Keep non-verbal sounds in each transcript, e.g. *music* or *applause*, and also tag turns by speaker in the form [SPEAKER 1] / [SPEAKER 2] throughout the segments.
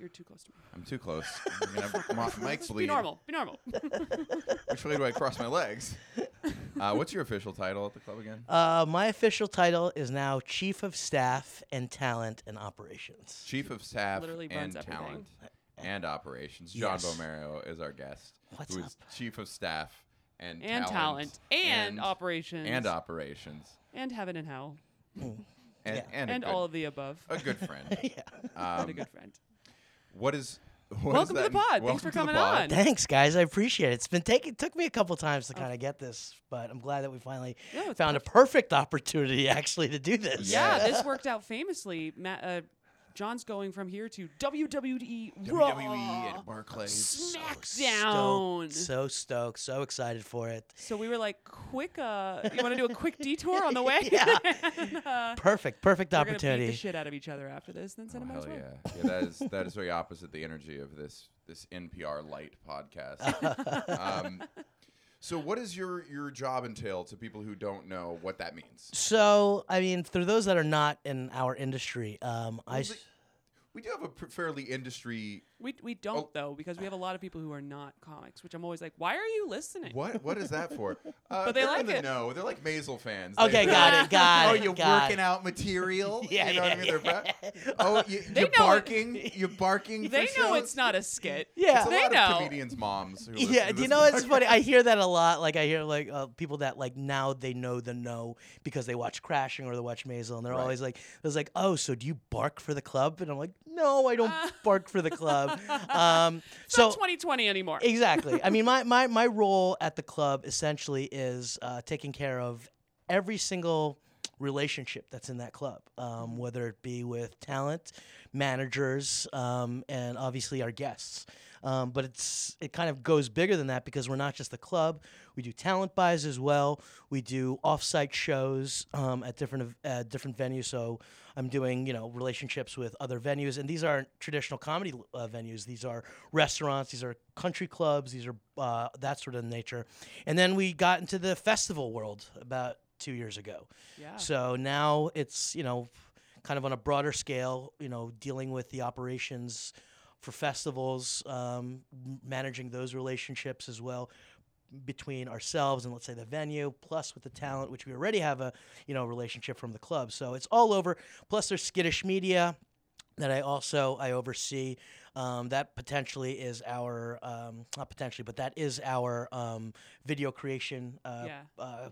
[SPEAKER 1] You're too close to me.
[SPEAKER 2] I'm too close. *laughs* I'm gonna have my Mike's
[SPEAKER 1] Be normal. Be normal. *laughs* *laughs*
[SPEAKER 2] Which way do I cross my legs? Uh, what's your official title at the club again?
[SPEAKER 3] Uh, my official title is now Chief of Staff and Talent and Operations.
[SPEAKER 2] Chief of Staff
[SPEAKER 1] Literally
[SPEAKER 2] and
[SPEAKER 1] runs everything.
[SPEAKER 2] Talent and Operations. John
[SPEAKER 3] Yes.
[SPEAKER 2] Bomero is our guest,
[SPEAKER 3] What's
[SPEAKER 2] who is
[SPEAKER 3] up?
[SPEAKER 2] Chief of Staff and
[SPEAKER 1] and talent. And, operations.
[SPEAKER 2] and operations
[SPEAKER 1] And heaven and hell.
[SPEAKER 2] and
[SPEAKER 3] Yeah.
[SPEAKER 2] and,
[SPEAKER 1] And
[SPEAKER 2] good,
[SPEAKER 1] all of the above.
[SPEAKER 2] a good friend.
[SPEAKER 3] yeah.
[SPEAKER 2] Um,
[SPEAKER 1] and a good friend.
[SPEAKER 2] What is what
[SPEAKER 1] Welcome
[SPEAKER 2] is
[SPEAKER 1] to the
[SPEAKER 2] that-
[SPEAKER 1] pod. Thanks for
[SPEAKER 2] to the
[SPEAKER 1] coming
[SPEAKER 2] pod.
[SPEAKER 1] on.
[SPEAKER 3] Thanks, guys. I appreciate it. It's been taking took me a couple times to
[SPEAKER 1] Oh.
[SPEAKER 3] kind of get this, but I'm glad that we finally
[SPEAKER 1] Yeah, it's
[SPEAKER 3] found a perfect opportunity *laughs* actually to do this.
[SPEAKER 1] Yeah,
[SPEAKER 2] Yeah.
[SPEAKER 1] this worked out famously. Matt, uh, John's going from here to WWE,
[SPEAKER 2] WWE
[SPEAKER 1] Raw,
[SPEAKER 2] E at Barclays.
[SPEAKER 1] SmackDown.
[SPEAKER 3] Stoked, so stoked, so excited for it.
[SPEAKER 1] So we were like, quick. Uh, you want to do a quick *laughs* detour on the way?
[SPEAKER 3] Yeah. *laughs*
[SPEAKER 1] and, uh,
[SPEAKER 3] Perfect, perfect
[SPEAKER 1] we're gonna beat
[SPEAKER 3] opportunity.
[SPEAKER 1] the shit out of each other after this. Then send
[SPEAKER 2] Oh,
[SPEAKER 1] him
[SPEAKER 2] hell yeah. yeah, that is that is very opposite the energy of this this NPR light podcast. *laughs* um, so, what does your your job entail to people who don't know what that means?
[SPEAKER 3] So, I mean, for those that are not in our industry, um, I
[SPEAKER 2] Well,
[SPEAKER 3] s-
[SPEAKER 2] the- We do have a pr- fairly industry.
[SPEAKER 1] We, we don't
[SPEAKER 2] Oh.
[SPEAKER 1] though because we have a lot of people who are not comics, which I'm always like, why are you listening?
[SPEAKER 2] What what is that for? *laughs* Uh,
[SPEAKER 1] But they like
[SPEAKER 2] in the
[SPEAKER 1] it.
[SPEAKER 2] know. They're like Maisel fans.
[SPEAKER 3] Okay,
[SPEAKER 2] They-
[SPEAKER 3] got it, got *laughs*
[SPEAKER 2] oh,
[SPEAKER 3] it,
[SPEAKER 2] you're working
[SPEAKER 3] it.
[SPEAKER 2] out material. *laughs*
[SPEAKER 3] Yeah,
[SPEAKER 2] you know what I mean. They're
[SPEAKER 3] yeah.
[SPEAKER 2] oh, you, you're
[SPEAKER 1] know it-
[SPEAKER 2] barking. You're barking.
[SPEAKER 1] They
[SPEAKER 2] for
[SPEAKER 1] know
[SPEAKER 2] shows?
[SPEAKER 1] it's not a skit.
[SPEAKER 3] Yeah.
[SPEAKER 2] It's a
[SPEAKER 1] they
[SPEAKER 2] lot
[SPEAKER 1] know.
[SPEAKER 2] of comedians' moms. Who
[SPEAKER 3] yeah, do you
[SPEAKER 2] this
[SPEAKER 3] know it's funny? I hear that a lot. Like I hear like uh, people that like now they know the no because they watch Crashing or they watch Maisel, and they're
[SPEAKER 2] Right.
[SPEAKER 3] always like, "It's like, oh, so do you bark for the club?" And I'm like, "No, I don't bark for the club." *laughs* Um,
[SPEAKER 1] It's
[SPEAKER 3] so
[SPEAKER 1] not 2020 anymore.
[SPEAKER 3] exactly. I *laughs* mean, my, my, my role at the club essentially is uh, taking care of every single relationship that's in that club, um, whether it be with talent, managers, um, and obviously our guests. Um, but it's it kind of goes bigger than that because we're not just the club. We do talent buys as well. We do offsite shows um, at different uh, different venues. So I'm doing you know relationships with other venues, and these aren't traditional comedy uh, venues. These are restaurants. These are country clubs. These are uh, that sort of nature. And then we got into the festival world about two years ago.
[SPEAKER 1] yeah.
[SPEAKER 3] So now it's you know kind of on a broader scale. You know, dealing with the operations for festivals, um, managing those relationships as well between ourselves and let's say the venue plus with the talent which we already have a you know relationship from the club. So it's all over. Plus there's skittish media that i also i oversee. Um, that potentially is our um, not potentially but that is our um, video creation uh,
[SPEAKER 1] Yeah.
[SPEAKER 3] uh,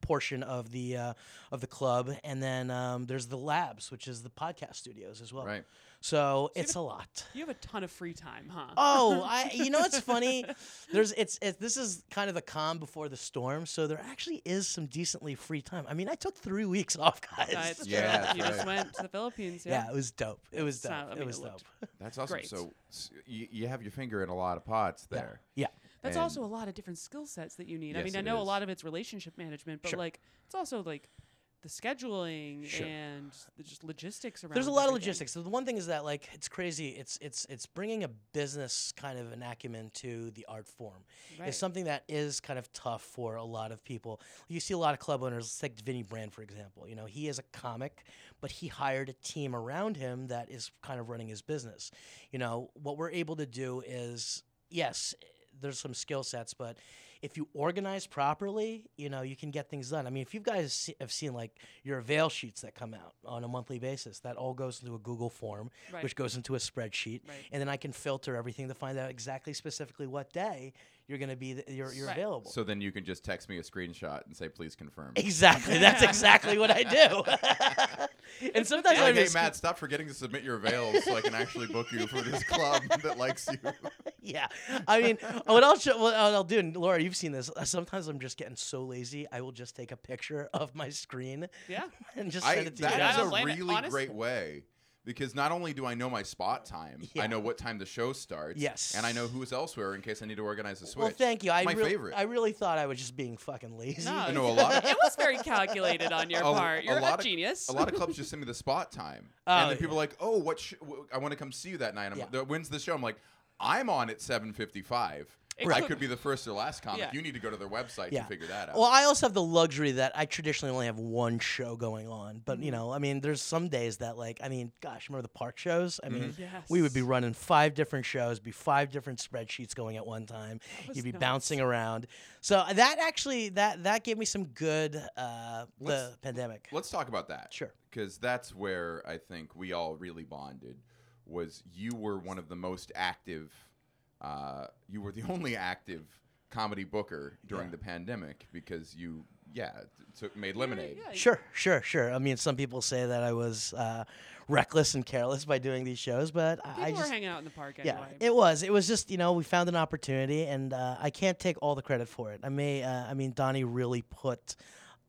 [SPEAKER 3] portion of the uh, of the club. And then um, there's the labs which is the podcast studios as well.
[SPEAKER 2] Right.
[SPEAKER 3] So
[SPEAKER 1] you
[SPEAKER 3] it's
[SPEAKER 1] have
[SPEAKER 3] a lot
[SPEAKER 1] You have a ton of free time, huh?
[SPEAKER 3] Oh, *laughs* I you know what's funny? There's it's, it's this is kind of the calm before the storm, so there actually is some decently free time. I mean, I took three weeks *laughs* off, guys.
[SPEAKER 1] Uh, it's true.
[SPEAKER 2] Yeah,
[SPEAKER 1] you
[SPEAKER 2] that's
[SPEAKER 1] just went to the Philippines.
[SPEAKER 3] yeah.
[SPEAKER 1] Yeah.
[SPEAKER 3] it was dope. It was dope.
[SPEAKER 1] not- I
[SPEAKER 3] it was
[SPEAKER 1] it
[SPEAKER 3] dope.
[SPEAKER 2] That's awesome.
[SPEAKER 1] Great.
[SPEAKER 2] So s- you, you have your finger in a lot of pots there.
[SPEAKER 3] Yeah.
[SPEAKER 1] That's
[SPEAKER 2] And-
[SPEAKER 1] also a lot of different skill sets that you need. I mean, I
[SPEAKER 2] it
[SPEAKER 1] know a lot of it's relationship management, but
[SPEAKER 3] Sure.
[SPEAKER 1] like it's also like the scheduling
[SPEAKER 3] Sure.
[SPEAKER 1] and the just logistics around.
[SPEAKER 3] There's a lot of logistics. So the one thing is that like it's crazy. It's it's it's bringing a business kind of an acumen to the art form.
[SPEAKER 1] Right.
[SPEAKER 3] It's something that is kind of tough for a lot of people. You see a lot of club owners, let's take Vinny Brand for example. You know, he is a comic, but he hired a team around him that is kind of running his business. You know, what we're able to do is yes, there's some skill sets, but if you organize properly, you know, you can get things done. I mean, if you guys have seen like your avail sheets that come out on a monthly basis, that all goes into a Google form,
[SPEAKER 1] Right.
[SPEAKER 3] which goes into a spreadsheet,
[SPEAKER 1] Right.
[SPEAKER 3] and then I can filter everything to find out exactly specifically what day you're going to be th- you're, you're
[SPEAKER 1] Right.
[SPEAKER 3] available.
[SPEAKER 2] So then you can just text me a screenshot and say, "Please confirm."
[SPEAKER 3] exactly, that's exactly what I do. *laughs* and sometimes
[SPEAKER 2] Like,
[SPEAKER 3] I'm
[SPEAKER 2] hey Matt, stop forgetting to submit your avails so I can actually book you for this club *laughs* that likes you. *laughs*
[SPEAKER 3] yeah. I mean, what I'll show, what I'll do, and Laura, you've seen this. uh, Sometimes I'm just getting so lazy, I will just take a picture of my screen
[SPEAKER 1] Yeah. *laughs*
[SPEAKER 3] and just
[SPEAKER 2] I,
[SPEAKER 3] send it to
[SPEAKER 2] that
[SPEAKER 3] you.
[SPEAKER 1] I
[SPEAKER 2] a really
[SPEAKER 1] honestly.
[SPEAKER 2] great way because not only do I know my spot time, I know what time the show starts.
[SPEAKER 3] Yes.
[SPEAKER 2] And I know who's elsewhere in case I need to organize a switch.
[SPEAKER 3] Well, thank you. I
[SPEAKER 2] my
[SPEAKER 3] real-
[SPEAKER 2] favorite.
[SPEAKER 3] I really thought I was just being fucking lazy.
[SPEAKER 1] No,
[SPEAKER 2] I know a *laughs* lot of-
[SPEAKER 1] it was very calculated on your *laughs*
[SPEAKER 2] A-
[SPEAKER 1] part.
[SPEAKER 2] a
[SPEAKER 1] You're a,
[SPEAKER 2] lot of-
[SPEAKER 1] genius.
[SPEAKER 2] a lot of clubs just send me the spot time, *laughs*
[SPEAKER 3] Oh,
[SPEAKER 2] and then people are like, "Oh, what? Sh- w- I want to come see you that night." I'm
[SPEAKER 3] Yeah.
[SPEAKER 2] "When's the show?" I'm like, "I'm on at 7:55."
[SPEAKER 1] It
[SPEAKER 2] I
[SPEAKER 1] could-
[SPEAKER 2] could be the first or last comic.
[SPEAKER 1] Yeah.
[SPEAKER 2] You need to go to their website
[SPEAKER 3] Yeah.
[SPEAKER 2] to figure that out.
[SPEAKER 3] Well, I also have the luxury that I traditionally only have one show going on. But
[SPEAKER 1] Mm-hmm.
[SPEAKER 3] you know, I mean, there's some days that like, I mean, gosh, remember the park shows? I mean,
[SPEAKER 1] Yes.
[SPEAKER 3] we would be running five different shows, be five different spreadsheets going at one time. You'd be
[SPEAKER 1] nuts.
[SPEAKER 3] bouncing around. So that actually that that gave me some good uh, the
[SPEAKER 2] Let's-
[SPEAKER 3] pandemic.
[SPEAKER 2] Let's talk about that.
[SPEAKER 3] Sure.
[SPEAKER 2] Because that's where I think we all really bonded. Was you were one of the most active. Uh, you were the *laughs* only active comedy booker during
[SPEAKER 3] Yeah.
[SPEAKER 2] the pandemic because you, yeah, t- took made lemonade.
[SPEAKER 1] Yeah,
[SPEAKER 3] Sure, sure, sure. I mean, some people say that I was uh, reckless and careless by doing these shows, but I-
[SPEAKER 1] People
[SPEAKER 3] I
[SPEAKER 1] were
[SPEAKER 3] just
[SPEAKER 1] hanging out in the park
[SPEAKER 3] Yeah,
[SPEAKER 1] anyway.
[SPEAKER 3] it was. It was just you know we found an opportunity, and uh, I can't take all the credit for it. I may, uh, I mean, Donnie really put,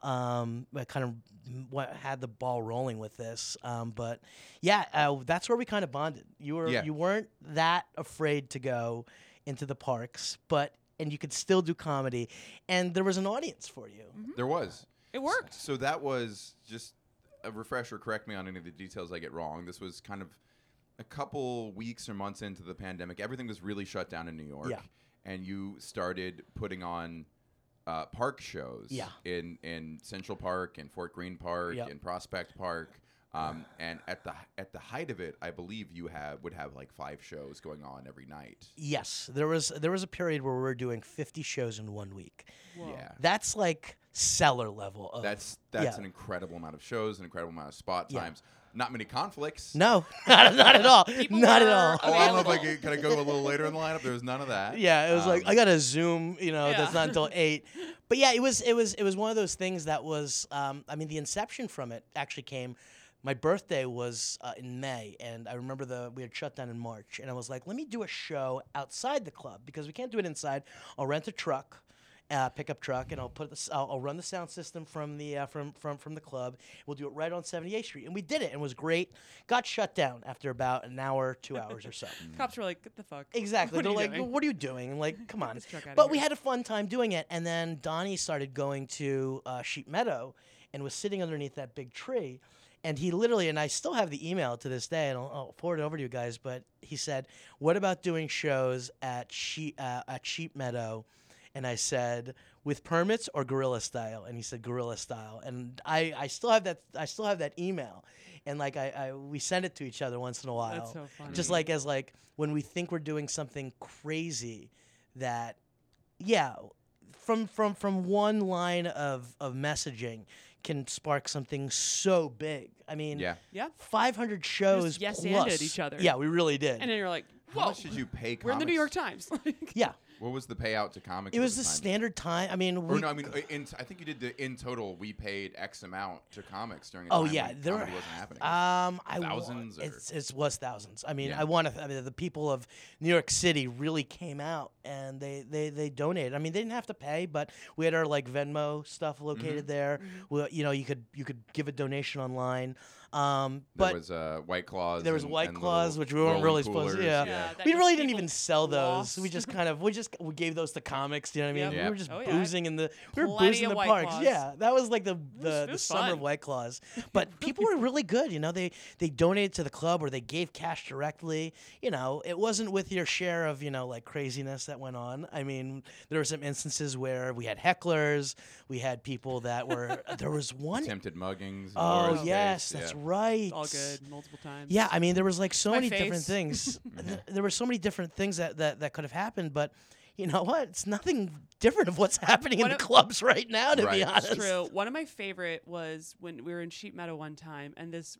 [SPEAKER 3] um, kind of m- what had the ball rolling with this. Um, but yeah, uh, that's where we kind of bonded. You were
[SPEAKER 2] Yeah.
[SPEAKER 3] you weren't that afraid to go into the parks, but and you could still do comedy, and there was an audience for you.
[SPEAKER 2] There was.
[SPEAKER 1] it worked.
[SPEAKER 2] So that was just a refresher. Correct me on any of the details I get wrong. This was kind of a couple weeks or months into the pandemic. Everything was really shut down in New York,
[SPEAKER 3] Yeah.
[SPEAKER 2] and you started putting on uh, park shows.
[SPEAKER 3] Yeah.
[SPEAKER 2] In in Central Park and Fort Greene Park
[SPEAKER 3] Yep.
[SPEAKER 2] and Prospect Park. Um, and at the at the height of it, I believe you have would have like five shows going on every night.
[SPEAKER 3] Yes, there was there was a period where we were doing fifty shows in one week.
[SPEAKER 1] Whoa.
[SPEAKER 2] Yeah.
[SPEAKER 3] That's like seller level of
[SPEAKER 2] That's that's
[SPEAKER 3] yeah.
[SPEAKER 2] an incredible amount of shows, an incredible amount of spot
[SPEAKER 3] Yeah.
[SPEAKER 2] Times. Not many conflicts.
[SPEAKER 3] No, *laughs* not, not at all.
[SPEAKER 1] People
[SPEAKER 3] not at all.
[SPEAKER 2] Oh, I don't know if I
[SPEAKER 1] available.
[SPEAKER 2] could, can I go a little later in the lineup. There was none of that.
[SPEAKER 3] Yeah, it was like
[SPEAKER 2] Um,
[SPEAKER 3] I got a Zoom, you know,
[SPEAKER 1] Yeah.
[SPEAKER 3] that's not until eight. But yeah, it was it was it was one of those things that was. Um, I mean, the inception from it actually came. My birthday was uh, in May, and I remember the we had shut down in March, and I was like, let me do a show outside the club because we can't do it inside. I'll rent a truck. Uh, pickup truck, and I'll put this. I'll, I'll run the sound system from the uh, from from from the club. We'll do it right on 78th Street, and we did it, and it was great. Got shut down after about an hour, two hours or so. *laughs*
[SPEAKER 1] Cops were like, "Get the fuck."
[SPEAKER 3] Exactly.
[SPEAKER 1] What
[SPEAKER 3] They're like,
[SPEAKER 1] doing?
[SPEAKER 3] "What are you doing?" Like, come *laughs* on.
[SPEAKER 1] this truck outta
[SPEAKER 3] But we had a fun time doing it, and then Donnie started going to uh, Sheep Meadow, and was sitting underneath that big tree, and he literally, and I still have the email to this day, and I'll, I'll forward it over to you guys. But he said, "What about doing shows at Sheep uh, at Sheep Meadow?" And I said, "With permits or guerrilla style?" And he said, "Guerrilla style." And I, I still have that. I still have that email, and like I, I we send it to each other once in a while
[SPEAKER 1] That's so funny.
[SPEAKER 3] just like as like when we think we're doing something crazy that yeah from from from one line of of messaging can spark something so big i mean
[SPEAKER 2] Yeah.
[SPEAKER 1] yeah.
[SPEAKER 3] 500 shows
[SPEAKER 1] yes
[SPEAKER 3] plus.
[SPEAKER 1] anded each other.
[SPEAKER 3] yeah we really did
[SPEAKER 1] And then you're like,
[SPEAKER 2] How
[SPEAKER 1] "Whoa,
[SPEAKER 2] much did you pay?
[SPEAKER 1] we're in the New York? Times." *laughs*
[SPEAKER 3] Yeah
[SPEAKER 2] What was the payout to comics?
[SPEAKER 3] it
[SPEAKER 2] at
[SPEAKER 3] was the
[SPEAKER 2] time?
[SPEAKER 3] standard time i mean
[SPEAKER 2] Or no, I mean, in, I think you did the in total. We paid X amount to comics during. A
[SPEAKER 3] Oh
[SPEAKER 2] time
[SPEAKER 3] yeah,
[SPEAKER 2] when
[SPEAKER 3] there
[SPEAKER 2] comedy
[SPEAKER 3] were
[SPEAKER 2] wasn't happening.
[SPEAKER 3] um, I
[SPEAKER 2] Thousands or-
[SPEAKER 3] It's, it was thousands. I mean,
[SPEAKER 2] Yeah.
[SPEAKER 3] I want to. I mean, the people of New York City really came out and they they they donated. I mean, they didn't have to pay, but we had our like Venmo stuff located
[SPEAKER 2] Mm-hmm.
[SPEAKER 3] there. Well, you know, you could you could give a donation online. Um,
[SPEAKER 2] there
[SPEAKER 3] but
[SPEAKER 2] was uh, White Claws.
[SPEAKER 3] there was
[SPEAKER 2] and-
[SPEAKER 3] White
[SPEAKER 2] and
[SPEAKER 3] Claws, which we weren't
[SPEAKER 2] rolling
[SPEAKER 3] really supposed to-
[SPEAKER 2] coolers,
[SPEAKER 3] yeah.
[SPEAKER 1] Yeah,
[SPEAKER 3] we really didn't even sell *laughs* those.
[SPEAKER 1] lost.
[SPEAKER 3] We just kind of we just we gave those to comics. You know what I mean?
[SPEAKER 1] Yep.
[SPEAKER 3] We were just
[SPEAKER 1] Oh, yeah.
[SPEAKER 3] boozing in the we were
[SPEAKER 1] Plenty
[SPEAKER 3] boozing in the
[SPEAKER 1] White
[SPEAKER 3] parks.
[SPEAKER 1] Claws.
[SPEAKER 3] Yeah, that was like the the,
[SPEAKER 1] it
[SPEAKER 3] the
[SPEAKER 1] was
[SPEAKER 3] summer of. White Claws. But *laughs* people were really good. You know, they they donated to the club or they gave cash directly. You know, it wasn't with your share of you know like craziness that went on. I mean, there were some instances where we had hecklers, we had people that were. *laughs* there was one
[SPEAKER 2] Attempted muggings.
[SPEAKER 3] Oh yes,
[SPEAKER 2] face,
[SPEAKER 3] that's
[SPEAKER 2] yeah.
[SPEAKER 3] Right.
[SPEAKER 1] all good multiple times.
[SPEAKER 3] Yeah, I mean, there was like so
[SPEAKER 1] My
[SPEAKER 3] many different things. *laughs* There were so many different things that, that, that could have happened, but you know what? It's nothing different of what's happening
[SPEAKER 1] What
[SPEAKER 3] in the
[SPEAKER 1] if-
[SPEAKER 3] clubs right now, to
[SPEAKER 2] Right.
[SPEAKER 3] be honest.
[SPEAKER 1] It's true. One of my favorite was when we were in Sheep Meadow one time, and this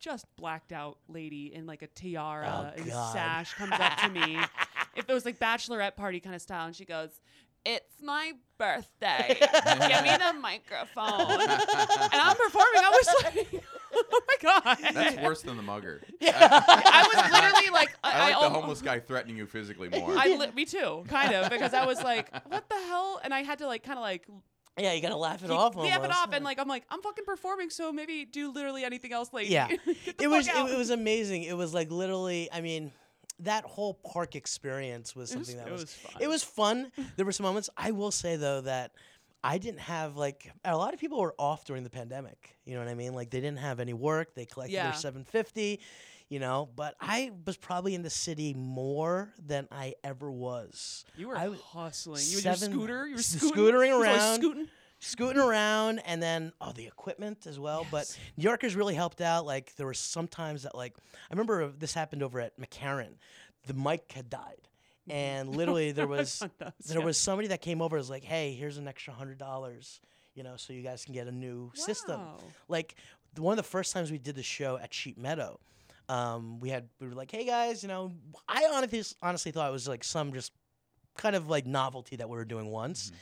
[SPEAKER 1] just blacked out lady in like a tiara
[SPEAKER 3] Oh,
[SPEAKER 1] and
[SPEAKER 3] God.
[SPEAKER 1] sash comes up to me. *laughs* if it was like bachelorette party kind of style, and she goes, "It's my birthday. *laughs* Give me the microphone." and I'm performing. I was like, "Oh my god!"
[SPEAKER 2] That's worse than the mugger. Yeah.
[SPEAKER 1] I was literally like, I,
[SPEAKER 2] I like the
[SPEAKER 1] al-
[SPEAKER 2] homeless guy threatening you physically more.
[SPEAKER 1] I li- me too, kind of, because I was like, "What the hell?" And I had to like, kind of like
[SPEAKER 3] Yeah, you gotta laugh it
[SPEAKER 1] He-
[SPEAKER 3] off.
[SPEAKER 1] laugh it off, and like I'm like I'm fucking performing, so maybe do literally anything else later.
[SPEAKER 3] Yeah. *laughs* It was it,
[SPEAKER 1] out.
[SPEAKER 3] it was amazing. It was like literally. I mean, that whole park experience was
[SPEAKER 1] It was-
[SPEAKER 3] something that
[SPEAKER 1] it
[SPEAKER 3] was,
[SPEAKER 1] was fun.
[SPEAKER 3] it was fun. There were some moments. I will say though that I didn't have like a lot of people were off during the pandemic. You know what I mean? Like they didn't have any work. They collected
[SPEAKER 1] Yeah.
[SPEAKER 3] their 750. you know. But I was probably in the city more than I ever was.
[SPEAKER 1] You were
[SPEAKER 3] I was
[SPEAKER 1] hustling. You
[SPEAKER 3] seven-
[SPEAKER 1] scooter. You were *laughs* scooting,
[SPEAKER 3] scootering around.
[SPEAKER 1] Scooting.
[SPEAKER 3] scooting around and then oh the equipment as well but new yorkers really helped out like there were some times that like i remember this happened over at mccarren the mic had died and *laughs* literally there was
[SPEAKER 1] On those,
[SPEAKER 3] there
[SPEAKER 1] yeah.
[SPEAKER 3] was somebody that came over and was like hey here's an extra hundred dollars you know so you guys can get a new system like one of the first times we did the show at sheep meadow um, we had we were like hey guys you know i honestly honestly thought it was like some just kind of like novelty that we were doing once
[SPEAKER 1] Mm-hmm.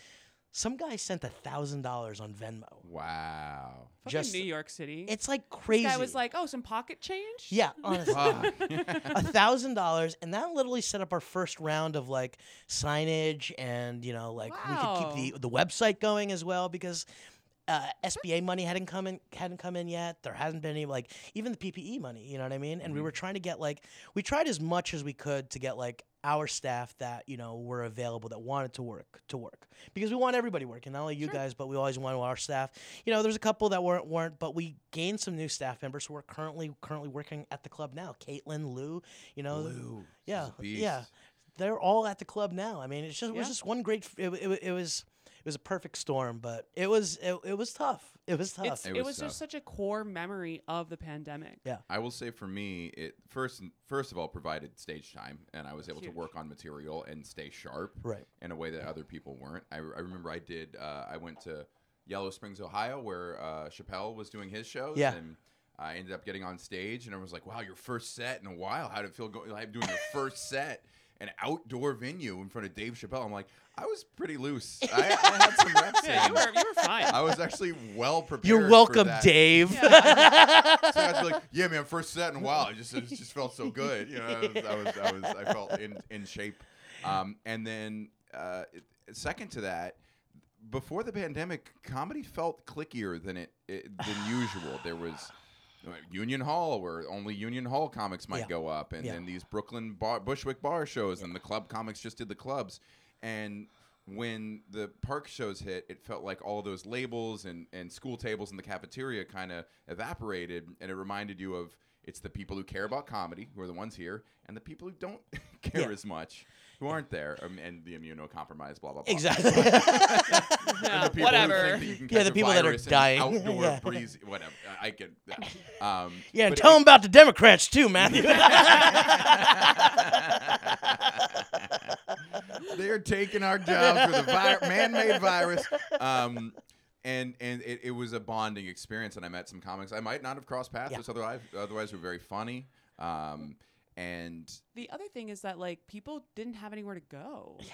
[SPEAKER 3] Some guy sent a thousand dollars on venmo
[SPEAKER 2] Wow.
[SPEAKER 1] Fucking
[SPEAKER 3] just-
[SPEAKER 1] New York City.
[SPEAKER 3] it's like crazy
[SPEAKER 1] Guy was like, "Oh, some pocket change."
[SPEAKER 3] yeah *laughs* honestly *laughs* a thousand dollars and that literally set up our first round of like signage and you know like we could keep the the website going as well because uh, SBA money hadn't come in hadn't come in yet. There hasn't been any like even the PPE money. You know what I mean? And we were trying to get like we tried as much as we could to get like our staff that you know were available that wanted to work to work because we want everybody working, not only you guys, but we always want our staff. You know, there's a couple that weren't weren't, but we gained some new staff members who are currently currently working at the club now. Caitlin, Lou, you know,
[SPEAKER 2] Lou,
[SPEAKER 3] yeah, yeah, they're all at the club now. I mean, it's just it was just one great. It, it, it was it was a perfect storm, but it was it, it was tough. It was tough.
[SPEAKER 1] It's,
[SPEAKER 2] It
[SPEAKER 1] it,
[SPEAKER 2] was
[SPEAKER 1] was,
[SPEAKER 2] tough.
[SPEAKER 1] just such a core memory of the pandemic.
[SPEAKER 3] yeah,
[SPEAKER 2] I will say for me, it first first of all provided stage time, and I was able
[SPEAKER 1] Huge.
[SPEAKER 2] to work on material and stay sharp
[SPEAKER 3] Right.
[SPEAKER 2] in a way that other people weren't. I, I remember I did. Uh, I went to Yellow Springs, Ohio, where uh, Chappelle was doing his shows.
[SPEAKER 3] Yeah.
[SPEAKER 2] And I ended up getting on stage, and I was like, "Wow, your first set in a while. How did it feel going like doing your first set?" An outdoor venue in front of Dave Chappelle. I'm like, I was pretty loose. *laughs* I, I had some reps.
[SPEAKER 1] Yeah, you
[SPEAKER 2] in.
[SPEAKER 1] were you were fine.
[SPEAKER 2] I was actually well prepared.
[SPEAKER 3] you're
[SPEAKER 2] for
[SPEAKER 3] welcome,
[SPEAKER 2] that.
[SPEAKER 3] Dave. *laughs*
[SPEAKER 2] So I was like, yeah, man, first set in a while. It just it just felt so good. You know, I was I was, I, was, I felt in in shape. Um, and then uh, second to that, before the pandemic, comedy felt clickier than it, it than usual. There was. Union Hall, where only Union Hall comics might
[SPEAKER 3] Yeah.
[SPEAKER 2] go up, and
[SPEAKER 3] Yeah.
[SPEAKER 2] then these Brooklyn bar, Bushwick bar shows, and the club comics just did the clubs. And when the park shows hit, it felt like all those labels and, and school tables in the cafeteria kind of evaporated, and it reminded you of it's the people who care about comedy who are the ones here, and the people who don't *laughs* care
[SPEAKER 3] Yeah.
[SPEAKER 2] as much who aren't there, um, and the immunocompromised, blah blah blah.
[SPEAKER 3] exactly. *laughs*
[SPEAKER 1] Yeah,
[SPEAKER 2] The people
[SPEAKER 1] whatever.
[SPEAKER 2] that
[SPEAKER 3] Yeah, the people that are dying.
[SPEAKER 2] Outdoor
[SPEAKER 3] Yeah.
[SPEAKER 2] breeze, whatever. I can. *laughs* Um,
[SPEAKER 3] yeah,
[SPEAKER 2] but
[SPEAKER 3] tell
[SPEAKER 2] it-
[SPEAKER 3] them about the Democrats too, Matthew. *laughs*
[SPEAKER 2] They're taking our jobs for the vi- man-made virus. Um, and and it, it was a bonding experience, and I met some comics I might not have crossed paths
[SPEAKER 3] Yeah.
[SPEAKER 2] with otherwise. Otherwise, were very funny. Um, and
[SPEAKER 1] The other thing is that like people didn't have anywhere to go. Yeah.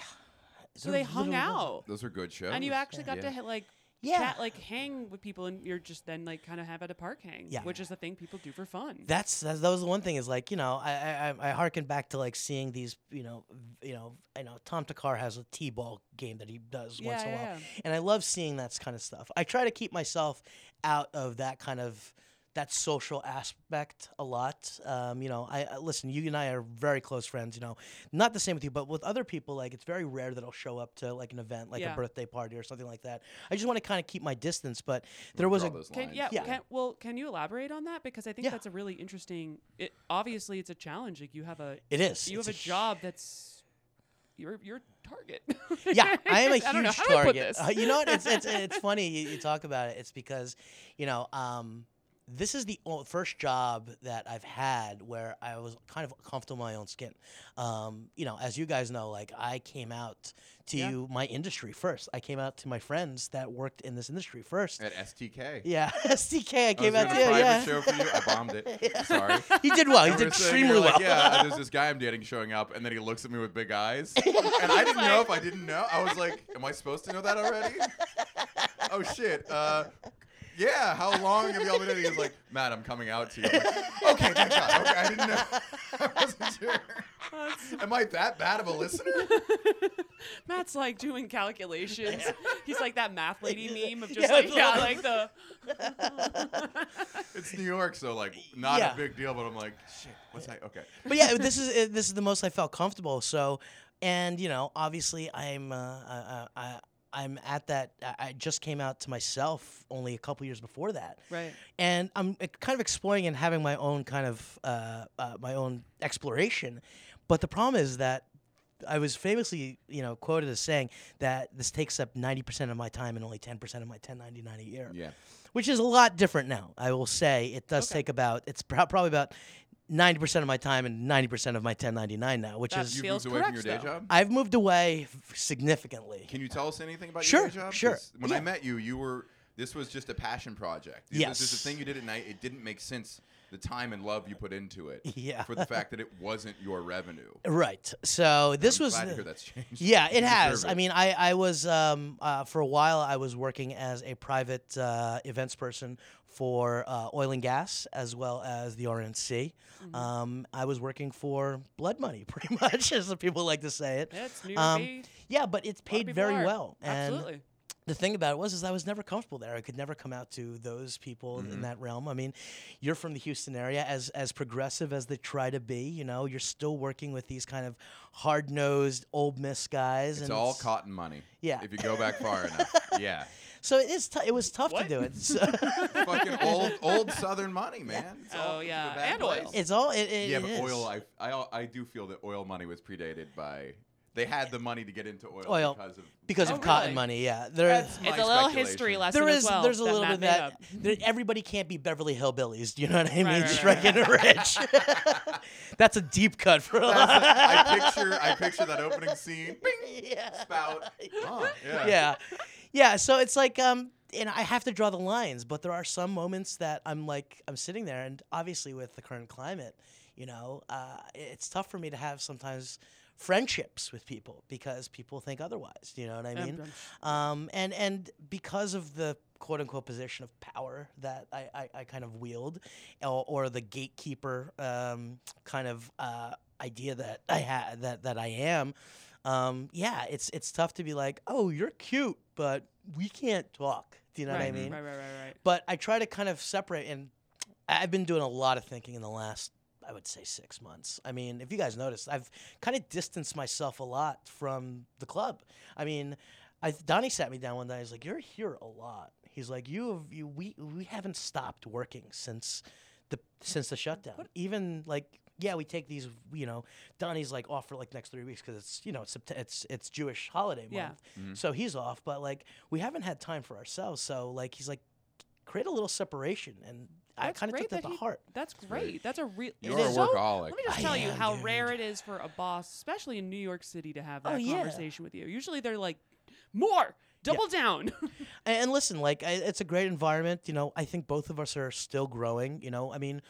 [SPEAKER 1] So
[SPEAKER 3] There
[SPEAKER 1] they hung
[SPEAKER 3] literally wasn't.
[SPEAKER 1] out.
[SPEAKER 2] those are good shows.
[SPEAKER 1] And you actually got
[SPEAKER 2] Yeah.
[SPEAKER 1] to hit, like
[SPEAKER 3] Yeah.
[SPEAKER 1] chat, like hang with people, and you're just then like kind of have at a park hang,
[SPEAKER 3] Yeah.
[SPEAKER 1] which is the thing people do for fun.
[SPEAKER 3] That's, that's that was the one thing is like you know I I I- I harken back to like seeing these you know v- you know I know Tom Thakkar has a t-ball game that he does once
[SPEAKER 1] Yeah,
[SPEAKER 3] in a while
[SPEAKER 1] yeah, yeah.
[SPEAKER 3] and I love seeing that kind of stuff. I try to keep myself out of that kind of that social aspect a lot. Um, you know, I, I listen. You and I are very close friends. You know, not the same with you, but with other people, like it's very rare that I'll show up to like an event, like
[SPEAKER 1] Yeah.
[SPEAKER 3] a birthday party or something like that. I just want to kind of keep my distance. But there
[SPEAKER 2] Draw
[SPEAKER 3] was a
[SPEAKER 1] Can, yeah,
[SPEAKER 3] Yeah.
[SPEAKER 1] Can, well, can you elaborate on that? Because I think
[SPEAKER 3] Yeah.
[SPEAKER 1] that's a really interesting. It obviously it's a challenge. Like you have a
[SPEAKER 3] it is.
[SPEAKER 1] you
[SPEAKER 3] It's
[SPEAKER 1] have a,
[SPEAKER 3] hu-
[SPEAKER 1] job that's your your target. *laughs*
[SPEAKER 3] yeah, I am a huge *laughs*
[SPEAKER 1] I don't know. How do I put
[SPEAKER 3] target.
[SPEAKER 1] this?
[SPEAKER 3] Uh, you know what? It's it's *laughs* it's funny you, you talk about it. It's because you know um, this is the o- first job that I've had where I was kind of comfortable in my own skin. Um, you know, as you guys know, like I came out to
[SPEAKER 1] Yeah.
[SPEAKER 3] my industry first. I came out to my friends that worked in this industry first.
[SPEAKER 2] at STK.
[SPEAKER 3] Yeah, *laughs* STK. I
[SPEAKER 2] I
[SPEAKER 3] came
[SPEAKER 2] was
[SPEAKER 3] out to
[SPEAKER 2] a private
[SPEAKER 3] yeah.
[SPEAKER 2] show for you. I bombed it. *laughs*
[SPEAKER 3] Yeah.
[SPEAKER 2] Sorry.
[SPEAKER 3] He did well. He did
[SPEAKER 2] was
[SPEAKER 3] extremely
[SPEAKER 2] there like,
[SPEAKER 3] well.
[SPEAKER 2] Yeah, there's *laughs* this guy I'm dating showing up, and then he looks at me with big eyes, and I didn't know if I didn't know. I was like, "Am I supposed to know that already?" oh shit. Uh, yeah. How long have y'all been dating? He's like, *laughs* Matt, I'm coming out to you. I'm like, okay, thank God. Okay, I didn't know. *laughs* I wasn't sure. Am I that bad of a listener? *laughs*
[SPEAKER 1] Matt's like doing calculations. He's like that math lady meme of just
[SPEAKER 3] Yeah,
[SPEAKER 1] like
[SPEAKER 3] it's
[SPEAKER 1] yeah,
[SPEAKER 3] like-
[SPEAKER 1] like the
[SPEAKER 2] It's New York, so like not
[SPEAKER 3] Yeah.
[SPEAKER 2] a big deal. But I'm like, shit. What's that? Okay.
[SPEAKER 3] but yeah, this is uh, this is the most I felt comfortable. So, and you know, obviously, I'm uh, I, I, I'm at that. I- I just came out to myself only a couple years before that,
[SPEAKER 1] Right.
[SPEAKER 3] and I'm uh, kind of exploring and having my own kind of uh, uh, my own exploration. But the problem is that I was famously, you know, quoted as saying that this takes up 90% of my time and only 10% of my 1099 a year,
[SPEAKER 2] Yeah.
[SPEAKER 3] which is a lot different now. I will say it does
[SPEAKER 1] Okay.
[SPEAKER 3] take about it's pro- probably about 90% of my time and 90% of my 1099 now, which
[SPEAKER 1] That
[SPEAKER 3] is
[SPEAKER 2] You
[SPEAKER 1] Feels
[SPEAKER 2] moved away from your
[SPEAKER 1] correct,
[SPEAKER 2] day
[SPEAKER 1] though.
[SPEAKER 2] job.
[SPEAKER 3] I've moved away f- significantly.
[SPEAKER 2] Can you tell us anything about
[SPEAKER 3] Sure,
[SPEAKER 2] your day job?
[SPEAKER 3] sure.
[SPEAKER 2] 'Cause When I
[SPEAKER 3] Yeah.
[SPEAKER 2] met you, you were this was just a passion project. This was just a thing you did at night. It didn't make sense the time and love you put into it. *laughs*
[SPEAKER 3] Yeah.
[SPEAKER 2] For the fact that it wasn't your revenue.
[SPEAKER 3] Right. So this
[SPEAKER 2] I'm
[SPEAKER 3] was
[SPEAKER 2] glad to
[SPEAKER 3] the-
[SPEAKER 2] hear that's changed. *laughs*
[SPEAKER 3] Yeah,
[SPEAKER 2] You
[SPEAKER 3] it has.
[SPEAKER 2] deserve
[SPEAKER 3] I
[SPEAKER 2] it.
[SPEAKER 3] mean, I I was um, uh, for a while. I was working as a private uh, events person for uh, oil and gas as well as the RNC.
[SPEAKER 1] Mm-hmm.
[SPEAKER 3] Um, I was working for blood money, *laughs* pretty much, as the people like to say it.
[SPEAKER 1] It's New
[SPEAKER 3] Um, Yeah, but it's
[SPEAKER 1] A lot of
[SPEAKER 3] paid very
[SPEAKER 1] are.
[SPEAKER 3] well. And
[SPEAKER 1] Absolutely.
[SPEAKER 3] the thing about it was is I was never comfortable there. I could never come out to those people
[SPEAKER 2] Mm-hmm.
[SPEAKER 3] in that realm. I mean, you're from the Houston area, as as progressive as they try to be. You know, you're still working with these kind of hard nosed Ole Miss guys.
[SPEAKER 2] It's
[SPEAKER 3] and
[SPEAKER 2] all cotton money.
[SPEAKER 3] Yeah.
[SPEAKER 2] If you go back far *laughs* enough. Yeah.
[SPEAKER 3] So it is. T- it was tough
[SPEAKER 1] What?
[SPEAKER 3] to do it. So *laughs*
[SPEAKER 2] Fucking old old Southern money, man. It's oh, all
[SPEAKER 1] Oh,
[SPEAKER 2] from
[SPEAKER 1] yeah,
[SPEAKER 2] the bad
[SPEAKER 1] and
[SPEAKER 2] place.
[SPEAKER 3] it's all. It, it,
[SPEAKER 2] yeah,
[SPEAKER 3] it
[SPEAKER 2] but
[SPEAKER 3] is.
[SPEAKER 2] oil. I, I I do feel that oil money was predated by. They had the money to get into oil,
[SPEAKER 3] Oil.
[SPEAKER 2] because of
[SPEAKER 3] because
[SPEAKER 1] Oh,
[SPEAKER 3] of cotton
[SPEAKER 1] really?
[SPEAKER 3] money. Yeah, there.
[SPEAKER 2] That's
[SPEAKER 1] It's a little
[SPEAKER 2] speculation.
[SPEAKER 1] history lesson
[SPEAKER 3] There
[SPEAKER 1] as
[SPEAKER 3] is.
[SPEAKER 1] well.
[SPEAKER 3] there's a
[SPEAKER 1] that
[SPEAKER 3] little
[SPEAKER 1] Matt
[SPEAKER 3] bit of
[SPEAKER 1] made
[SPEAKER 3] that.
[SPEAKER 1] up. *laughs*
[SPEAKER 3] there- everybody can't be Beverly Hillbillies. Do you know what I mean?
[SPEAKER 1] Right, right,
[SPEAKER 3] Just
[SPEAKER 1] right,
[SPEAKER 3] freaking rich. *laughs* That's a deep cut for a lot.
[SPEAKER 2] That's- I picture I picture that opening scene. Bing,
[SPEAKER 3] yeah.
[SPEAKER 2] spout. Oh, yeah.
[SPEAKER 3] yeah yeah so it's like um and i have to draw the lines but there are some moments that i'm like i'm sitting there and obviously with the current climate you know uh, it's tough for me to have sometimes friendships with people because people think otherwise you know what i mean? Um, and and because of the quote unquote position of power that I, I, I kind of wield, or, or the gatekeeper um, kind of uh, idea that I had that that I am, um, yeah, it's it's tough to be like, oh, you're cute, but we can't talk. Do you know
[SPEAKER 1] right,
[SPEAKER 3] what I mean?
[SPEAKER 1] Right, right, right, right.
[SPEAKER 3] But I try to kind of separate, and I've been doing a lot of thinking in the last, I would say, six months. I mean, if you guys noticed, I've kind of distanced myself a lot from the club. I mean, I, Donnie sat me down one day. He's like, "You're here a lot." He's like, "You have you we we haven't stopped working since the since the shutdown. Even like." Yeah, we take these. You know, Donnie's like off for like next three weeks because it's you know it's Sept- it's it's Jewish holiday month,
[SPEAKER 1] Yeah.
[SPEAKER 3] so he's off. But like we haven't had time for ourselves. So like he's like, create a little separation, and I
[SPEAKER 1] That's
[SPEAKER 3] kind of
[SPEAKER 1] great
[SPEAKER 3] took that,
[SPEAKER 1] that
[SPEAKER 3] to
[SPEAKER 1] he-
[SPEAKER 3] heart.
[SPEAKER 1] That's great. That's a real.
[SPEAKER 2] You're
[SPEAKER 1] it's
[SPEAKER 2] a
[SPEAKER 1] so-
[SPEAKER 2] workaholic.
[SPEAKER 1] Let me just
[SPEAKER 3] I
[SPEAKER 1] tell you
[SPEAKER 3] am,
[SPEAKER 1] how
[SPEAKER 3] dude.
[SPEAKER 1] rare it is for a boss, especially in New York City, to have
[SPEAKER 3] Oh,
[SPEAKER 1] that
[SPEAKER 3] yeah.
[SPEAKER 1] conversation with you. Usually they're like, more, double down. *laughs*
[SPEAKER 3] And, and listen, like I, it's a great environment. You know, I think both of us are still growing. You know, I mean,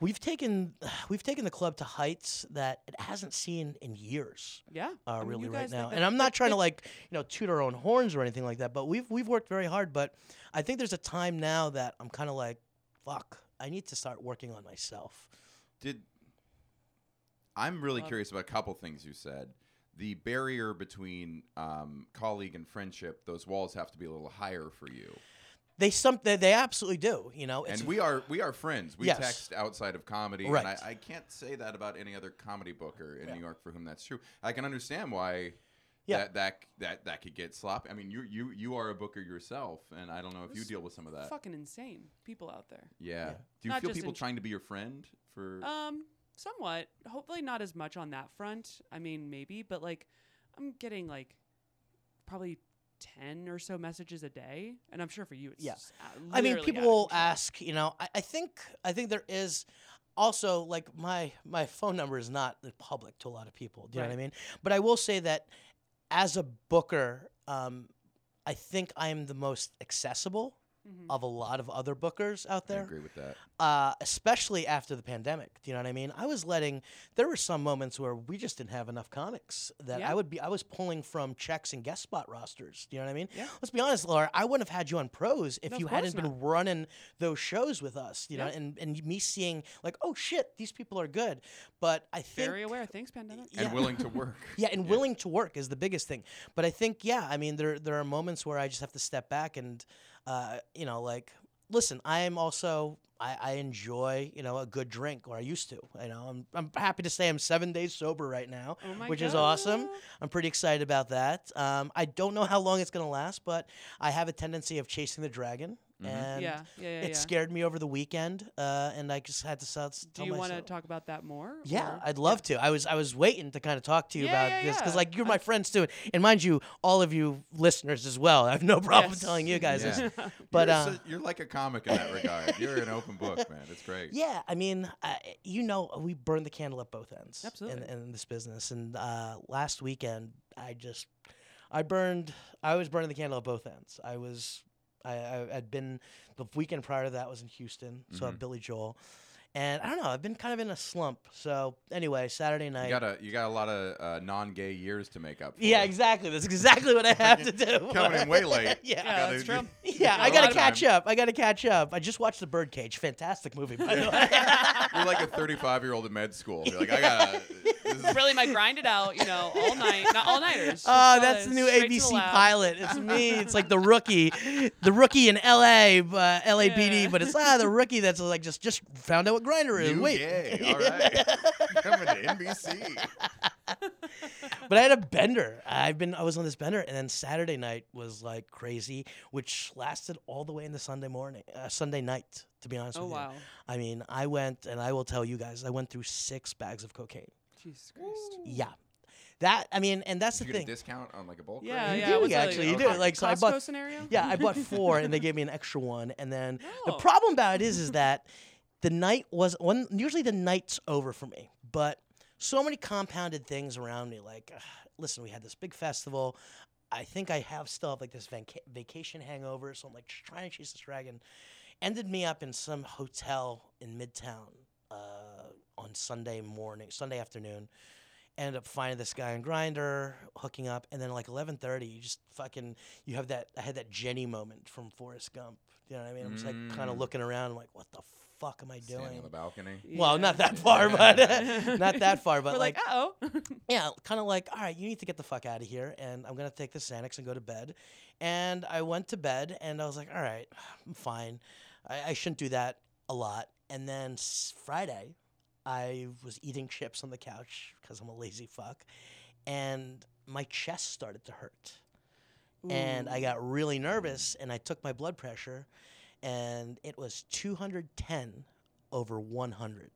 [SPEAKER 3] we've taken *sighs* we've taken the club to heights that it hasn't seen in years.
[SPEAKER 1] yeah.
[SPEAKER 3] uh,
[SPEAKER 1] I mean,
[SPEAKER 3] really right now. And I'm not trying to like you know toot our own horns or anything like that, but we've we've worked very hard. But I think there's a time now that I'm kind of like, fuck, I need to start working on myself.
[SPEAKER 2] Did I'm really
[SPEAKER 1] Love-
[SPEAKER 2] curious about a couple things you said. The barrier between um, colleague and friendship; those walls have to be a little higher for you.
[SPEAKER 3] They some they, they absolutely do. You know, it's
[SPEAKER 2] and we are we are friends. We
[SPEAKER 3] Yes.
[SPEAKER 2] text outside of comedy,
[SPEAKER 3] Right.
[SPEAKER 2] and I, I can't say that about any other comedy booker in
[SPEAKER 3] Yeah.
[SPEAKER 2] New York for whom that's true. I can understand why
[SPEAKER 3] Yeah.
[SPEAKER 2] that, that that that could get sloppy. I mean, you you you are a booker yourself, and I don't know if you deal with some of that.
[SPEAKER 1] Fucking insane people out there.
[SPEAKER 2] Yeah.
[SPEAKER 3] Yeah.
[SPEAKER 2] Do you
[SPEAKER 1] Not
[SPEAKER 2] feel people
[SPEAKER 1] in-
[SPEAKER 2] trying to be your friend for?
[SPEAKER 1] Um, somewhat. Hopefully not as much on that front. I mean, maybe, but like, I'm getting like probably ten or so messages a day, and I'm sure for you, it's
[SPEAKER 3] Yeah.
[SPEAKER 1] uh,
[SPEAKER 3] I mean, people will ask. You know, I, I think I think there is also like my my phone number is not public to a lot of people. Do you know what I mean? But I will say that as a booker, um, I think I am the most accessible
[SPEAKER 1] Mhm.
[SPEAKER 3] of a lot of other bookers out there.
[SPEAKER 2] I agree with that.
[SPEAKER 3] uh, especially after the pandemic. Do you know what I mean? I was letting. There were some moments where we just didn't have enough comics that
[SPEAKER 1] Yeah.
[SPEAKER 3] I would be. I was pulling from checks and guest spot rosters. Do you know what I mean?
[SPEAKER 1] Yeah.
[SPEAKER 3] Let's be honest, Laura. I wouldn't have had you on pros if
[SPEAKER 1] No,
[SPEAKER 3] you hadn't been running those shows with us. You know, and and me seeing like, oh shit, these people are good. But I think
[SPEAKER 1] Very aware. Thanks, pandemic.
[SPEAKER 3] Yeah.
[SPEAKER 2] And willing to work. *laughs*
[SPEAKER 3] yeah, and willing to work is the biggest thing. But I think, yeah, I mean, there there are moments where I just have to step back and, uh, you know, like, listen, I am also I, I enjoy you know a good drink, or I used to. You know, I'm I'm happy to say I'm seven days sober right now,
[SPEAKER 1] Oh
[SPEAKER 3] which is awesome. I'm pretty excited about that. Um, I don't know how long it's gonna last, but I have a tendency of chasing the dragon, and
[SPEAKER 1] Yeah, yeah, yeah.
[SPEAKER 3] it
[SPEAKER 1] yeah.
[SPEAKER 3] scared me over the weekend, uh, and I just had to sell,
[SPEAKER 1] Do
[SPEAKER 3] tell
[SPEAKER 1] you want to talk about that more?
[SPEAKER 3] yeah,
[SPEAKER 1] or-
[SPEAKER 3] I'd love to. I was I was waiting to kind of talk to you
[SPEAKER 1] Yeah,
[SPEAKER 3] about
[SPEAKER 1] yeah,
[SPEAKER 3] this because
[SPEAKER 1] yeah.
[SPEAKER 3] like you're my friends too, and mind you, all of you listeners as well. I have no problem
[SPEAKER 1] Yes.
[SPEAKER 3] telling you guys this. *laughs* But
[SPEAKER 2] you're,
[SPEAKER 3] uh,
[SPEAKER 2] so- you're like a comic in that regard. You're an open book, man. It's great.
[SPEAKER 3] yeah, I mean, uh, you know, we burn the candle at both ends.
[SPEAKER 1] Absolutely.
[SPEAKER 3] In, in this business, and uh, last weekend, I just, I burned. I was burning the candle at both ends. I was, I, I had been the weekend prior to that was in Houston, so
[SPEAKER 2] Mm-hmm.
[SPEAKER 3] Billy Joel, and I don't know. I've been kind of in a slump. So anyway, Saturday night.
[SPEAKER 2] You got a you got a lot of uh, non-gay years to make up. For.
[SPEAKER 3] Yeah, exactly. That's exactly what I *laughs* have to do. *laughs*
[SPEAKER 2] Coming in way *laughs* late.
[SPEAKER 3] yeah.
[SPEAKER 1] Yeah,
[SPEAKER 2] Gotta
[SPEAKER 1] that's
[SPEAKER 2] do-
[SPEAKER 1] true.
[SPEAKER 3] Yeah,
[SPEAKER 1] got
[SPEAKER 3] I
[SPEAKER 1] a
[SPEAKER 3] gotta catch
[SPEAKER 2] time.
[SPEAKER 3] up. I gotta catch up. I just watched The Birdcage. Fantastic movie, by the way.
[SPEAKER 2] You're like a 35 year old in med school. You're like, I gotta. This *laughs* is,
[SPEAKER 1] really my grind it out, you know, all night, not all nighters.
[SPEAKER 3] Oh, that's the new ABC pilot. It's me. It's like the rookie, the rookie in LA, uh, LAPD,
[SPEAKER 1] Yeah.
[SPEAKER 3] but it's ah the rookie that's like just just found out what Grindr is.
[SPEAKER 2] you
[SPEAKER 3] Wait,
[SPEAKER 2] gay. *laughs* All right. Coming to NBC.
[SPEAKER 3] but I had a bender. I've been I was on this bender, and then Saturday night was like crazy, which lasted all the way into Sunday morning, uh, Sunday night. To be honest
[SPEAKER 1] Oh
[SPEAKER 3] with you,
[SPEAKER 1] wow,
[SPEAKER 3] I mean, I went and I will tell you guys, I went through six bags of cocaine.
[SPEAKER 1] Jesus Christ.
[SPEAKER 3] Yeah, that I mean, and that's
[SPEAKER 2] Did
[SPEAKER 3] the
[SPEAKER 2] you get a
[SPEAKER 3] thing.
[SPEAKER 2] discount on like a bulk
[SPEAKER 1] Yeah,
[SPEAKER 2] rate?
[SPEAKER 3] You
[SPEAKER 1] yeah.
[SPEAKER 3] do,
[SPEAKER 1] was it
[SPEAKER 3] actually, you do.
[SPEAKER 1] Costco
[SPEAKER 3] Like, so I bought-
[SPEAKER 1] scenario.
[SPEAKER 3] Yeah, I bought *laughs* four, and they gave me an extra one. And then the problem about it is, is that the night was one. Usually the night's over for me, but so many compounded things around me. Like, uh, listen, we had this big festival. I think I have still have like this vaca- vacation hangover, so I'm like trying to chase this dragon. Ended me up in some hotel in Midtown uh, on Sunday morning, Sunday afternoon. Ended up finding this guy on Grindr, hooking up, and then like 11:30, you just fucking you have that. I had that Jenny moment from Forrest Gump. You know what I mean? I'm just like kind of
[SPEAKER 2] Mm.
[SPEAKER 3] looking around, I'm like, what the fuck am I
[SPEAKER 2] Standing
[SPEAKER 3] doing?
[SPEAKER 2] on the balcony.
[SPEAKER 3] Well,
[SPEAKER 1] Yeah.
[SPEAKER 3] not that far, but *laughs* *laughs* not that far, but
[SPEAKER 1] We're like,
[SPEAKER 3] like,
[SPEAKER 1] oh, *laughs*
[SPEAKER 3] yeah, kind of like, all right, you need to get the fuck out of here, and I'm gonna take the Xanax and go to bed. And I went to bed, and I was like, all right, *sighs* I'm fine. I, I shouldn't do that a lot. And then s- Friday, I was eating chips on the couch because I'm a lazy fuck, and my chest started to hurt, and I got really nervous, and I took my blood pressure, and it was 210 over 100,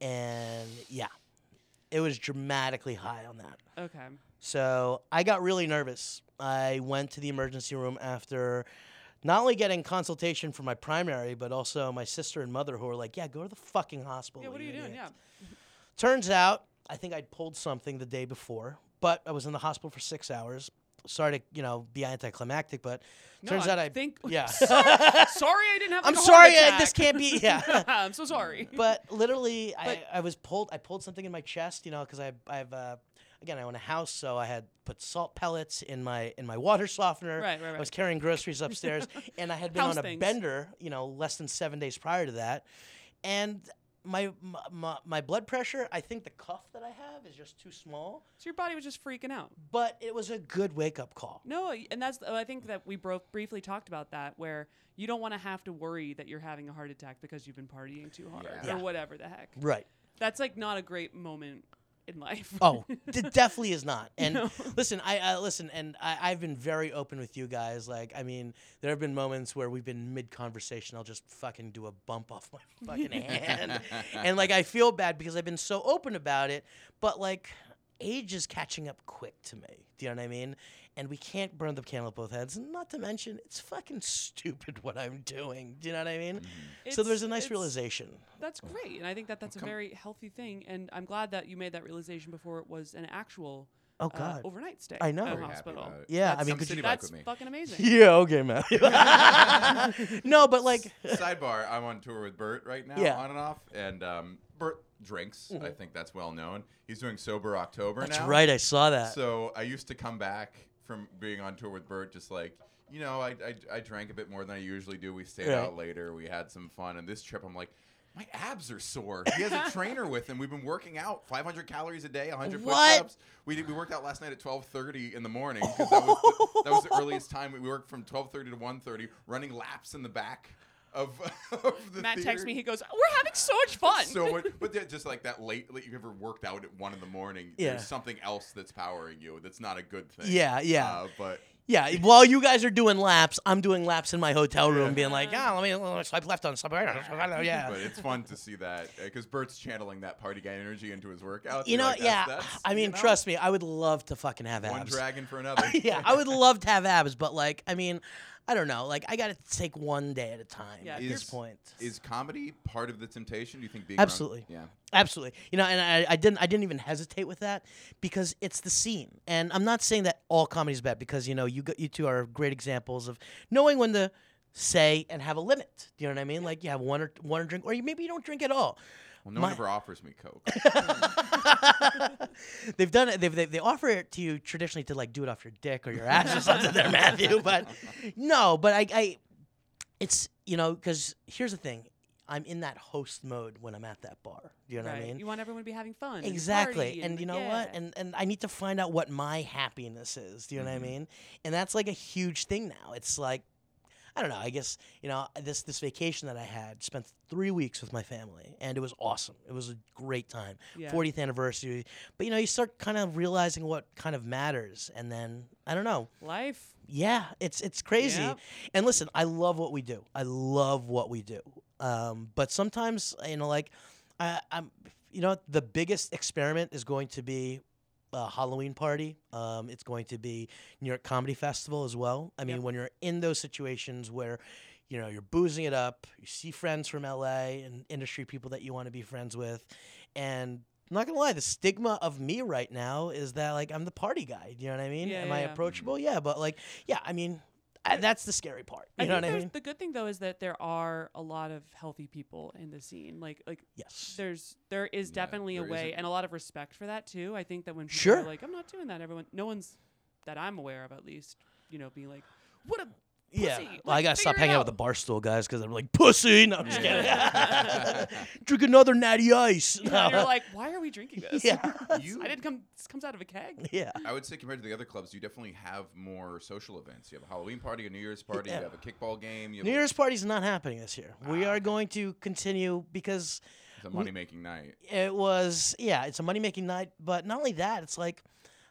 [SPEAKER 3] and yeah, it was dramatically high on that.
[SPEAKER 1] okay.
[SPEAKER 3] So I got really nervous. I went to the emergency room after not only getting consultation from my primary, but also my sister and mother who were like, "Yeah, go to the fucking hospital."
[SPEAKER 1] Yeah, what are you doing? Yeah.
[SPEAKER 3] Turns out, I think I'd pulled something the day before, but I was in the hospital for six hours. Sorry to you know be anticlimactic, but
[SPEAKER 1] No,
[SPEAKER 3] turns out I
[SPEAKER 1] think. *laughs*
[SPEAKER 3] yeah. *laughs*
[SPEAKER 1] sorry, I didn't have. Like
[SPEAKER 3] I'm sorry, I, this can't be *laughs* yeah.
[SPEAKER 1] I'm so sorry.
[SPEAKER 3] but literally, I, I was pulled. I pulled something in my chest, you know, because I I have uh, again I own a house, so I had put salt pellets in my in my water softener.
[SPEAKER 1] Right, right, right.
[SPEAKER 3] I was carrying groceries upstairs, *laughs* and I had been
[SPEAKER 1] House
[SPEAKER 3] on a
[SPEAKER 1] things.
[SPEAKER 3] bender, you know, less than seven days prior to that, and. My, my my blood pressure, I think the cuff that I have is just too small,
[SPEAKER 1] so your body was just freaking out.
[SPEAKER 3] but it was a good wake up call.
[SPEAKER 1] No, and that's oh, I think that we bro- briefly talked about that where you don't want to have to worry that you're having a heart attack because you've been partying too hard
[SPEAKER 2] Yeah.
[SPEAKER 1] or
[SPEAKER 3] Yeah.
[SPEAKER 1] whatever the heck.
[SPEAKER 3] Right.
[SPEAKER 1] That's like not a great moment in life.
[SPEAKER 3] Oh, it *laughs* definitely is not. And
[SPEAKER 1] No.
[SPEAKER 3] listen, I, I listen, and I, I've been very open with you guys. Like, I mean, there have been moments where we've been mid conversation. I'll just fucking do a bump off my *laughs* fucking hand, and like I feel bad because I've been so open about it. But like, age is catching up quick to me. Do you know what I mean? And we can't burn the candle at both ends. Not to mention, it's fucking stupid what I'm doing. Do you know what I mean? So there's a nice realization.
[SPEAKER 1] That's great, and I think that that's a very healthy thing. And I'm glad that you made that realization before it was an actual
[SPEAKER 3] Oh
[SPEAKER 1] uh, overnight stay.
[SPEAKER 3] I know.
[SPEAKER 1] at a hospital.
[SPEAKER 2] about it.
[SPEAKER 3] Yeah, I mean,
[SPEAKER 2] Come
[SPEAKER 3] could you?
[SPEAKER 2] bike
[SPEAKER 1] That's
[SPEAKER 2] with me.
[SPEAKER 1] fucking amazing. *laughs*
[SPEAKER 3] Yeah, okay, man. *laughs* no, but like,
[SPEAKER 2] Sidebar: I'm on tour with Bert right now,
[SPEAKER 3] Yeah.
[SPEAKER 2] on and off, and um, Bert drinks. I think that's well known. He's doing sober October
[SPEAKER 3] that's
[SPEAKER 2] now.
[SPEAKER 3] right. I saw that.
[SPEAKER 2] So I used to come back from being on tour with Bert, just like you know, I, I, I drank a bit more than I usually do. We stayed
[SPEAKER 3] Right.
[SPEAKER 2] out later. We had some fun. And this trip, I'm like, my abs are sore. He has a *laughs* trainer with him. We've been working out 500 calories a day, 100
[SPEAKER 3] What?
[SPEAKER 2] push-ups. We did, we worked out last night at 12:30 in the morning because that was the, that was the earliest time. We worked from 12:30 to 1:30, running laps in the back of, *laughs* of the
[SPEAKER 1] Matt
[SPEAKER 2] theater.
[SPEAKER 1] texts me. He goes, "We're having so much *laughs* fun."
[SPEAKER 2] so much, *laughs* but yeah, just like that late, like you ever worked out at one in the morning.
[SPEAKER 3] Yeah.
[SPEAKER 2] There's something else that's powering you. That's not a good thing.
[SPEAKER 3] Yeah, yeah.
[SPEAKER 2] Uh, but
[SPEAKER 3] Yeah, while you guys are doing laps, I'm doing laps in my hotel room,
[SPEAKER 2] Yeah.
[SPEAKER 3] being like, "Yeah, let me let me swipe left on swipe right." Yeah,
[SPEAKER 2] but it's fun to see that because Bert's channeling that party guy energy into his workouts.
[SPEAKER 3] you know,
[SPEAKER 2] like,
[SPEAKER 3] yeah.
[SPEAKER 2] that's- that's,
[SPEAKER 3] I
[SPEAKER 2] you
[SPEAKER 3] mean,
[SPEAKER 2] know,
[SPEAKER 3] trust me, I would love to fucking have abs.
[SPEAKER 2] one dragon for another.
[SPEAKER 3] yeah, I would love to have abs, but like, I mean, I don't know. Like, I got to take one day at a time
[SPEAKER 1] Yeah,
[SPEAKER 3] at
[SPEAKER 1] if
[SPEAKER 3] this point.
[SPEAKER 2] Is comedy part of the temptation? Do you think being around-
[SPEAKER 3] Absolutely.
[SPEAKER 2] yeah.
[SPEAKER 3] Absolutely. You know, and I, I didn't I didn't even hesitate with that because it's the scene. And I'm not saying that all comedy is bad because you know you got you two are great examples of knowing when to say and have a limit. Do you know what I mean? Like you have one or one drink, or you, maybe you don't drink at all.
[SPEAKER 2] Well, no
[SPEAKER 3] My-
[SPEAKER 2] one ever offers me coke. *laughs*
[SPEAKER 3] they've done it. They've, they they offer it to you traditionally to like do it off your dick or your ass or something there, Matthew. But *laughs* no, but I, I it's you know because here's the thing. I'm in that host mode when I'm at that bar. Do you know
[SPEAKER 1] right.
[SPEAKER 3] what I mean?
[SPEAKER 1] You want everyone to be having fun.
[SPEAKER 3] Exactly.
[SPEAKER 1] party
[SPEAKER 3] And, you know what? And and I need to find out what my happiness is. Do you know what I mm-hmm. mean? And that's like a huge thing now. It's like I don't know. I guess you know this this vacation that I had spent three weeks with my family, and it was awesome. It was a great time.
[SPEAKER 1] Yeah.
[SPEAKER 3] 40th anniversary. But you know, you start kind of realizing what kind of matters, and then I don't know.
[SPEAKER 1] life.
[SPEAKER 3] Yeah, it's it's crazy.
[SPEAKER 1] Yep.
[SPEAKER 3] And listen, I love what we do. I love what we do. Um, but sometimes, you know, like I, I'm, you know, the biggest experiment is going to be a Halloween party. Um, it's going to be New York Comedy Festival as well. I mean,
[SPEAKER 1] Yep.
[SPEAKER 3] when you're in those situations where, you know, you're boozing it up, you see friends from LA and industry people that you want to be friends with, and I'm not gonna lie, the stigma of me right now is that like I'm the party guy. Do you know what I mean?
[SPEAKER 1] Yeah,
[SPEAKER 3] Am
[SPEAKER 1] yeah,
[SPEAKER 3] I
[SPEAKER 1] yeah.
[SPEAKER 3] approachable? Yeah, but like, yeah, I mean, I, that's the scary part. You
[SPEAKER 1] I
[SPEAKER 3] know
[SPEAKER 1] think
[SPEAKER 3] what I mean?
[SPEAKER 1] The good thing though is that there are a lot of healthy people in the scene. Like like
[SPEAKER 3] Yes.
[SPEAKER 1] there's there is
[SPEAKER 2] Yeah,
[SPEAKER 1] definitely a way
[SPEAKER 2] isn't-
[SPEAKER 1] and a lot of respect for that too. I think that when people
[SPEAKER 3] Sure.
[SPEAKER 1] are like, I'm not doing that, everyone no one's that I'm aware of at least, you know, being like, What a
[SPEAKER 3] Yeah.
[SPEAKER 1] pussy.
[SPEAKER 3] Well, I gotta stop hanging out with
[SPEAKER 1] out.
[SPEAKER 3] the barstool guys because I'm like pussy. No, I'm just kidding. *laughs* Drink another natty ice. No.
[SPEAKER 1] you're like, Why are we drinking this?
[SPEAKER 3] yeah. *laughs*
[SPEAKER 2] You-
[SPEAKER 1] I didn't come this comes out of a keg.
[SPEAKER 3] yeah.
[SPEAKER 2] I would say compared to the other clubs, you definitely have more social events. You have a Halloween party, a New Year's party,
[SPEAKER 3] Yeah.
[SPEAKER 2] you have a kickball game, you have
[SPEAKER 3] New
[SPEAKER 2] a-
[SPEAKER 3] Year's party's not happening this year. We
[SPEAKER 2] Ah.
[SPEAKER 3] are going to continue because
[SPEAKER 2] it's a money making night.
[SPEAKER 3] it was yeah, it's a money making night. But not only that, it's like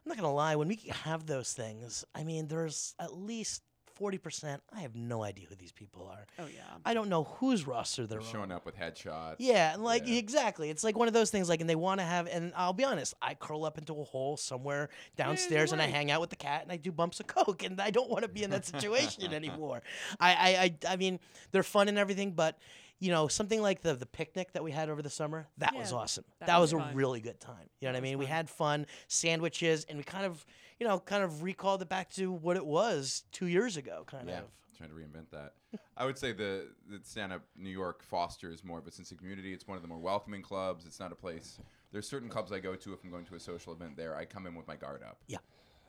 [SPEAKER 3] I'm not gonna lie. When we have those things, I mean, there's at least forty percent. I have no idea who these people are.
[SPEAKER 1] Oh yeah.
[SPEAKER 3] I don't know whose roster they're
[SPEAKER 2] They're
[SPEAKER 3] on.
[SPEAKER 2] showing up with headshots.
[SPEAKER 3] Yeah, and like
[SPEAKER 2] Yeah.
[SPEAKER 3] exactly. It's like one of those things like and they want to have and I'll be honest, I curl up into a hole somewhere downstairs and I
[SPEAKER 1] right.
[SPEAKER 3] hang out with the cat and I do bumps of coke and I don't want to be in that *laughs* situation anymore. I, I I I mean, they're fun and everything, but you know, something like the the picnic that we had over the summer, that was awesome. That,
[SPEAKER 1] that
[SPEAKER 3] was,
[SPEAKER 1] was
[SPEAKER 3] a
[SPEAKER 1] fun.
[SPEAKER 3] really good time. You know what I
[SPEAKER 1] That was
[SPEAKER 3] mean? We had fun, sandwiches, and we kind of, you know, kind of recalled it back to what it was 2 years ago kind
[SPEAKER 2] Yeah,
[SPEAKER 3] of.
[SPEAKER 2] trying to reinvent that. *laughs* I would say the the stand up New York fosters more of a sense of community. It's one of the more welcoming clubs. It's not a place. There's certain clubs I go to if I'm going to a social event there. I come in with my guard up.
[SPEAKER 3] Yeah.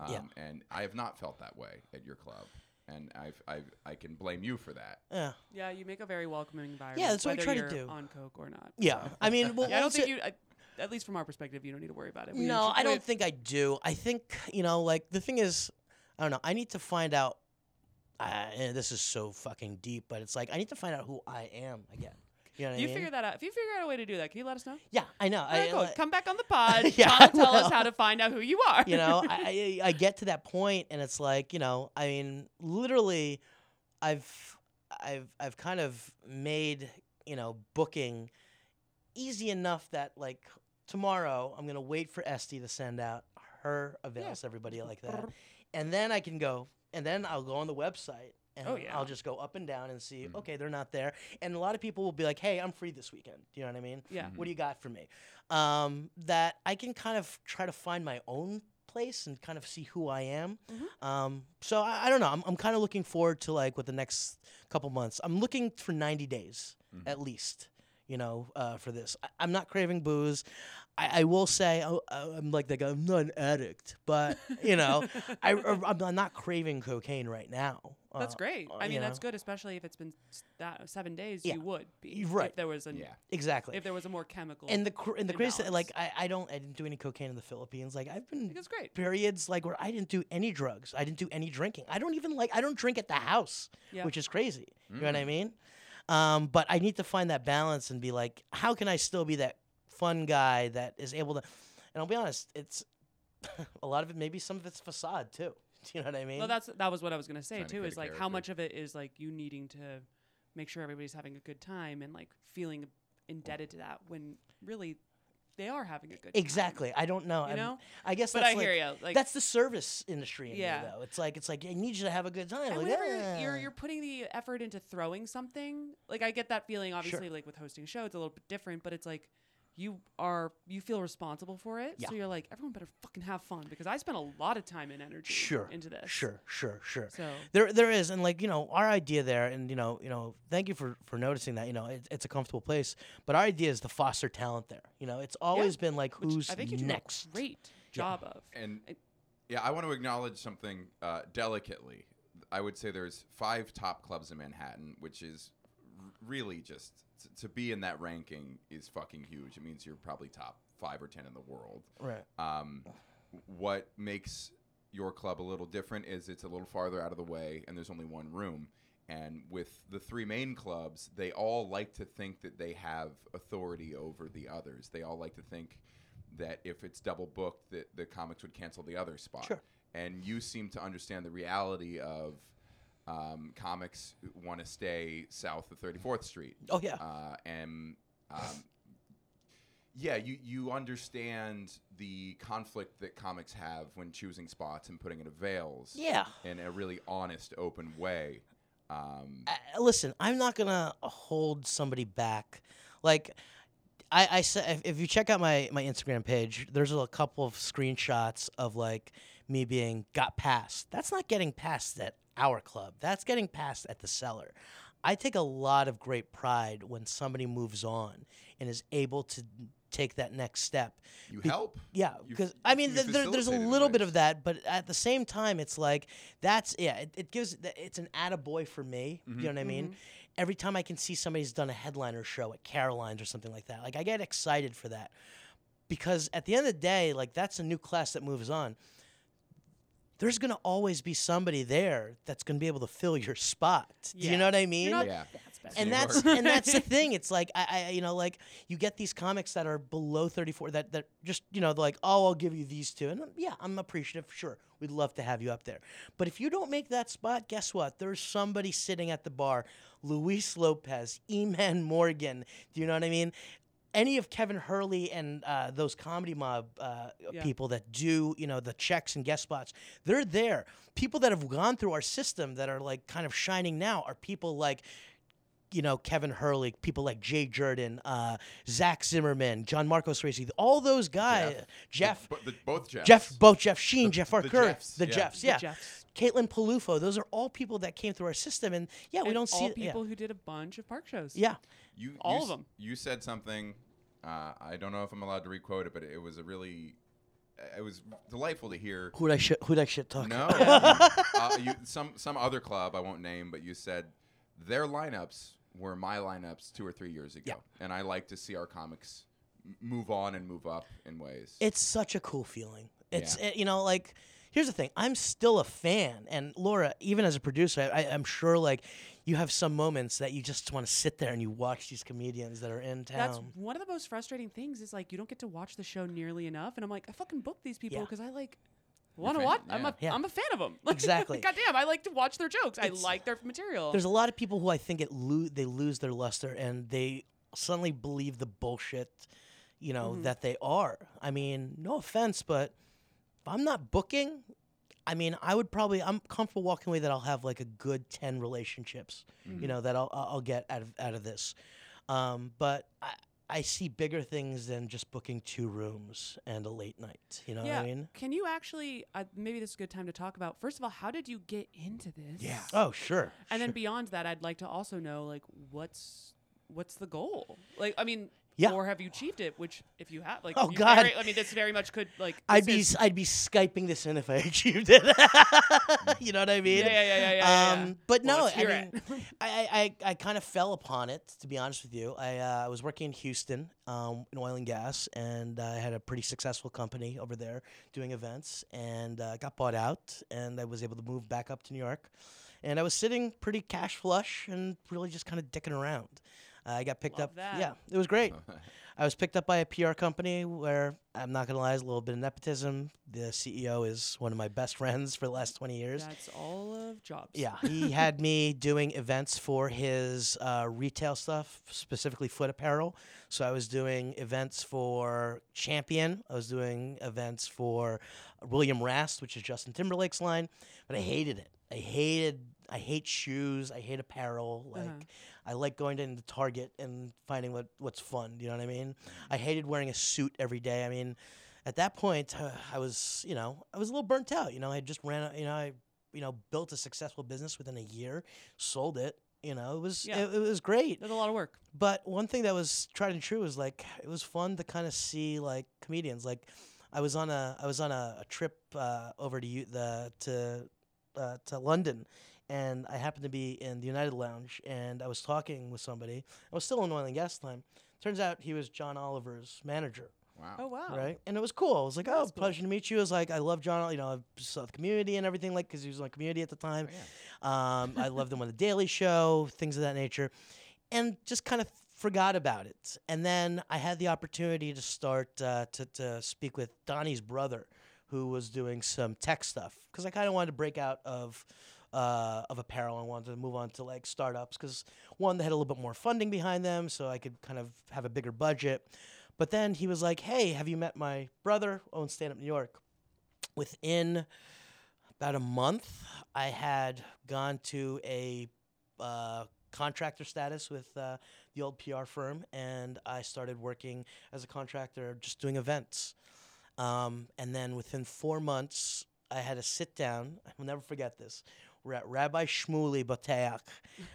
[SPEAKER 2] Um,
[SPEAKER 3] Yeah.
[SPEAKER 2] And I have not felt that way at your club, and I've, I've I can blame you for that.
[SPEAKER 3] Yeah.
[SPEAKER 1] Yeah, you make a very welcoming environment.
[SPEAKER 3] Yeah, that's what I
[SPEAKER 1] whether
[SPEAKER 3] try to
[SPEAKER 1] you're
[SPEAKER 3] do.
[SPEAKER 1] On coke or not.
[SPEAKER 3] Yeah.
[SPEAKER 1] so.
[SPEAKER 3] I mean, well,
[SPEAKER 1] Yeah, I don't
[SPEAKER 3] what's
[SPEAKER 1] think
[SPEAKER 3] it-
[SPEAKER 1] you. I, at least from our perspective, you don't need to worry about it. We
[SPEAKER 3] No,
[SPEAKER 1] should-
[SPEAKER 3] I don't
[SPEAKER 1] we-
[SPEAKER 3] think I do. I think you know, like the thing is, I don't know. I need to find out. Uh, and this is so fucking deep, but it's like I need to find out who I am again. You know
[SPEAKER 1] You
[SPEAKER 3] I mean?
[SPEAKER 1] figure that out. If you figure out a way to do that, can you let us know?
[SPEAKER 3] yeah, I know. I,
[SPEAKER 1] cool.
[SPEAKER 3] like-
[SPEAKER 1] Come back on the *laughs* pod.
[SPEAKER 3] Yeah,
[SPEAKER 1] tell us how to find out who you are.
[SPEAKER 3] you know, I, *laughs* I I get to that point, and it's like you know, I mean, literally, I've I've I've kind of made you know booking easy enough that like tomorrow I'm gonna wait for Esty to send out her avails to everybody like that, and then I can go, and then I'll go on the website. And
[SPEAKER 1] Oh, yeah.
[SPEAKER 3] I'll just go up and down and see.
[SPEAKER 2] Mhm.
[SPEAKER 3] Okay, they're not there, and a lot of people will be like, "Hey, I'm free this weekend." Do you know what I mean?
[SPEAKER 1] yeah.
[SPEAKER 2] Mhm.
[SPEAKER 3] what do you got for me um, that i can kind of try to find my own place and kind of see who i am
[SPEAKER 1] Mhm.
[SPEAKER 3] um, so I, I don't know i'm, I'm kind of looking forward to like what the next couple months i'm looking for 90 days
[SPEAKER 2] Mhm.
[SPEAKER 3] at least you know uh, for this I, i'm not craving booze I, I will say oh, uh, i'm like, like i'm not an addict but you know I, *laughs* i'm not craving cocaine right now
[SPEAKER 1] That's
[SPEAKER 3] Uh,
[SPEAKER 1] great.
[SPEAKER 3] uh,
[SPEAKER 1] I
[SPEAKER 3] you
[SPEAKER 1] mean, that's good, especially if it's been that seven days.
[SPEAKER 3] Yeah.
[SPEAKER 1] You would be
[SPEAKER 3] right.
[SPEAKER 1] If there was a
[SPEAKER 2] Yeah.
[SPEAKER 3] exactly
[SPEAKER 1] if there was a more chemical.
[SPEAKER 3] and the cr- and the crazy thing, like I, I don't I didn't do any cocaine in the Philippines. Like I've been
[SPEAKER 1] it's great.
[SPEAKER 3] periods like where I didn't do any drugs. I didn't do any drinking. I don't even like I don't drink at the house,
[SPEAKER 1] Yeah.
[SPEAKER 3] which is crazy. You know what I
[SPEAKER 2] Mm.
[SPEAKER 3] mean? Um, but I need to find that balance and be like, how can I still be that fun guy that is able to? And I'll be honest, it's *laughs* a lot of it. Maybe some of it's facade too. Do *laughs* you know what I mean?
[SPEAKER 1] Well, that's that was what I was gonna say
[SPEAKER 2] Trying to
[SPEAKER 1] too.
[SPEAKER 2] create
[SPEAKER 1] Is
[SPEAKER 2] a
[SPEAKER 1] like how
[SPEAKER 2] character.
[SPEAKER 1] much of it is like you needing to make sure everybody's having a good time and like feeling indebted to that when really they are having a good time.
[SPEAKER 3] exactly. I don't know.
[SPEAKER 1] You
[SPEAKER 3] I'm-
[SPEAKER 1] know?
[SPEAKER 3] I guess
[SPEAKER 1] But
[SPEAKER 3] that's
[SPEAKER 1] I
[SPEAKER 3] like,
[SPEAKER 1] hear you. Like
[SPEAKER 3] that's the service industry in
[SPEAKER 1] Yeah.
[SPEAKER 3] me, though. It's like it's like I need you to have a good time.
[SPEAKER 1] and
[SPEAKER 3] Like,
[SPEAKER 1] whenever you're, you're you're putting the effort into throwing something, like I get that feeling. Obviously, like with hosting a show, it's a little bit different, but it's like you are you feel responsible for it.
[SPEAKER 3] Yeah.
[SPEAKER 1] So you're like everyone better fucking have fun because I spent a lot of time and energy
[SPEAKER 3] sure
[SPEAKER 1] into this.
[SPEAKER 3] Sure, sure, sure.
[SPEAKER 1] So
[SPEAKER 3] There, there is, and like you know, our idea there, and you know, you know, thank you for for noticing that. You know, it, it's a comfortable place, but our idea is to foster talent there. You know, it's always been like
[SPEAKER 1] which
[SPEAKER 3] who's
[SPEAKER 1] I think you do
[SPEAKER 3] next.
[SPEAKER 1] a great job of.
[SPEAKER 2] And
[SPEAKER 1] I-
[SPEAKER 2] yeah, I want to acknowledge something uh, delicately. I would say there's five top clubs in Manhattan, which is r- really just t- to be in that ranking is fucking huge. It means you're probably top five or ten in the world.
[SPEAKER 3] Right.
[SPEAKER 2] Um, what makes your club a little different is it's a little farther out of the way, and there's only one room. And with the three main clubs, they all like to think that they have authority over the others. They all like to think that if it's double booked, that the comics would cancel the other spot.
[SPEAKER 3] Sure.
[SPEAKER 2] And you seem to understand the reality of um, comics want to stay south of 34th Street.
[SPEAKER 3] Oh yeah.
[SPEAKER 2] Uh, and um, yeah, you you understand the conflict that comics have when choosing spots and putting it avails
[SPEAKER 3] yeah.
[SPEAKER 2] in a really honest, open way. Um,
[SPEAKER 3] Uh, listen, I'm not gonna hold somebody back. Like, I, I said, if, if you check out my my Instagram page, there's a couple of screenshots of like me being got past. That's not getting past at our club. That's getting passed at the cellar. I take a lot of great pride when somebody moves on and is able to take that next step.
[SPEAKER 2] you
[SPEAKER 3] Be-
[SPEAKER 2] help.
[SPEAKER 3] Yeah, because I mean,
[SPEAKER 2] you
[SPEAKER 3] th- there, there's a
[SPEAKER 2] facilitated
[SPEAKER 3] little bit of that, but at the same time, it's like that's yeah, it, it gives it's an attaboy for me.
[SPEAKER 2] Mm-hmm.
[SPEAKER 3] You know what I mean? Every time I can see somebody's done a headliner show at Caroline's or something like that, like I get excited for that because at the end of the day, like that's a new class that moves on. There's gonna always be somebody there that's gonna be able to fill your spot. Do you know what I mean?
[SPEAKER 1] not
[SPEAKER 2] Yeah.
[SPEAKER 1] that special.
[SPEAKER 3] and that's and that's the *laughs* thing. It's like I, I, you know, like you get these comics that are below thirty four that that just you know like, oh, I'll give you these two, and um, yeah, I'm appreciative. Sure, we'd love to have you up there. But if you don't make that spot, guess what? There's somebody sitting at the bar, Luis Lopez, Eman Morgan. Do you know what I mean? Any of Kevin Hurley and uh, those comedy mob uh,
[SPEAKER 1] Yeah.
[SPEAKER 3] people that do, you know, the checks and guest spots, they're there. People that have gone through our system that are like kind of shining now are people like you know, Kevin Hurley, people like Jay Jordan, uh, Zach Zimmerman, John Marcos Racy, all those guys, Jeff,
[SPEAKER 2] The- the- both Jeffs.
[SPEAKER 3] Jeff, both Jeff Sheen,
[SPEAKER 2] The-
[SPEAKER 3] Jeff
[SPEAKER 2] the
[SPEAKER 3] Arcur,
[SPEAKER 2] Jeffs,
[SPEAKER 3] the
[SPEAKER 2] yeah.
[SPEAKER 3] Jeffs,
[SPEAKER 1] The
[SPEAKER 3] yeah.
[SPEAKER 1] Jeffs.
[SPEAKER 3] Caitlin Palufo, those are all people that came through our system, and yeah, we don't see
[SPEAKER 1] all
[SPEAKER 3] it. yeah.
[SPEAKER 1] people who did a bunch of park shows.
[SPEAKER 3] Yeah,
[SPEAKER 2] You,
[SPEAKER 1] All
[SPEAKER 2] you
[SPEAKER 1] of
[SPEAKER 2] s-
[SPEAKER 1] 'em.
[SPEAKER 2] You said something. Uh, I don't know if I'm allowed to requote it, but it was a really. It was delightful to hear.
[SPEAKER 3] who'd I shit? Who'd I shit talk?
[SPEAKER 2] No, *laughs* uh, you, some some other club I won't name, but you said their lineups were my lineups two or three years ago, and I like to see our comics move on and move up in ways.
[SPEAKER 3] It's such a cool feeling. It's
[SPEAKER 2] Yeah.
[SPEAKER 3] eh, you know like here's the thing. I'm still a fan, and Laura, even as a producer, I, I'm sure like you have some moments that you just want to sit there and you watch these comedians that are in town.
[SPEAKER 1] That's one of the most frustrating things is like you don't get to watch the show nearly enough, and I'm like, I fucking booked these people
[SPEAKER 3] Yeah.
[SPEAKER 1] because I like want to
[SPEAKER 2] fan-
[SPEAKER 1] watch. I'm a
[SPEAKER 3] Yeah.
[SPEAKER 1] am a fan of them. *laughs*
[SPEAKER 3] Exactly. *laughs*
[SPEAKER 1] Goddamn, I like to watch their jokes. I like their material.
[SPEAKER 3] There's a lot of people who I think it lo- they lose their luster and they suddenly believe the bullshit, you know,
[SPEAKER 1] Mhm.
[SPEAKER 3] that they are. I mean, no offense, but if I'm not booking, I mean, I would probably I'm comfortable walking away that I'll have like a good ten relationships, you know, that I'll I'll I'll get out of out of this. Um, but I I see bigger things than just booking two rooms and a late night. You know
[SPEAKER 1] yeah.
[SPEAKER 3] what I mean?
[SPEAKER 1] Can you actually? Uh, maybe this is a good time to talk about. First of all, how did you get into this?
[SPEAKER 2] Yeah.
[SPEAKER 3] Oh, sure.
[SPEAKER 1] And then beyond that, I'd like to also know like what's what's the goal? Like, I mean.
[SPEAKER 3] Yeah.
[SPEAKER 1] Or have you achieved it? Which, if you have, like,
[SPEAKER 3] Oh, God.
[SPEAKER 1] very- I mean, this very much could like.
[SPEAKER 3] I'd be
[SPEAKER 1] is-
[SPEAKER 3] I'd be skyping this in if I *laughs* achieved it. *laughs* you know what I mean?
[SPEAKER 1] Yeah, yeah, yeah, yeah, yeah, yeah.
[SPEAKER 3] Um, but
[SPEAKER 1] Well,
[SPEAKER 3] no, I mean. *laughs* I, I, I, I kind of fell upon it to be honest with you. I uh, was working in Houston um, in oil and gas, and I had a pretty successful company over there doing events, and uh, got bought out, and I was able to move back up to New York. and I was sitting pretty cash flush and really just kind of dicking around. Uh, I got picked
[SPEAKER 1] Love
[SPEAKER 3] up.
[SPEAKER 1] that.
[SPEAKER 3] Yeah, it was great. *laughs* I was picked up by a PR company where I'm not gonna lie, there's a little bit of nepotism. The CEO is one of my best friends for the last 20 years.
[SPEAKER 1] That's all of jobs.
[SPEAKER 3] Yeah, he *laughs* had me doing events for his uh, retail stuff, specifically foot apparel. So I was doing events for Champion. I was doing events for William Rast, which is Justin Timberlake's line. But I hated it. I hated. I hate shoes. I hate apparel. Like
[SPEAKER 1] Uh-huh.
[SPEAKER 3] I like going into Target and finding what what's fun. You know what I mean? I hated wearing a suit every day. I mean, at that point, uh, *sighs* I was you know I was a little burnt out. You know, I just ran. You know, I you know built a successful business within a year, sold it. You know, it was
[SPEAKER 1] Yeah.
[SPEAKER 3] it, it was great.
[SPEAKER 1] That's a lot of work.
[SPEAKER 3] But one thing that was tried and true was like it was fun to kind of see like comedians. Like I was on a I was on a, a trip uh, over to U- the to uh, to London, and I happened to be in the United Lounge, and I was talking with somebody. I was still in oil and gas time. Turns out he was John Oliver's manager,
[SPEAKER 2] Wow.
[SPEAKER 1] Oh wow.
[SPEAKER 3] right? And it was cool. I was like, oh,
[SPEAKER 1] That's cool.
[SPEAKER 3] pleasure to meet you. I was like, I love John. You know, I saw the community and everything, like because he was on Community at the time.
[SPEAKER 2] Oh, yeah.
[SPEAKER 3] Um, I loved him on the Daily Show, things of that nature, and just kind of forgot about it. And then I had the opportunity to start uh, to to speak with Donnie's brother, who was doing some tech stuff, because I kind of wanted to break out of. Uh, of apparel, and wanted to move on to like startups because one, they had a little bit more funding behind them, so I could kind of have a bigger budget. But then he was like, "Hey, have you met my brother? Owns Stand Up New York." Within about a month, I had gone to a uh, contractor status with uh, the old PR firm, and I started working as a contractor, just doing events. Um, and then within four months, I had a sit down. I will never forget this. Rabbi Shmuley Boteach.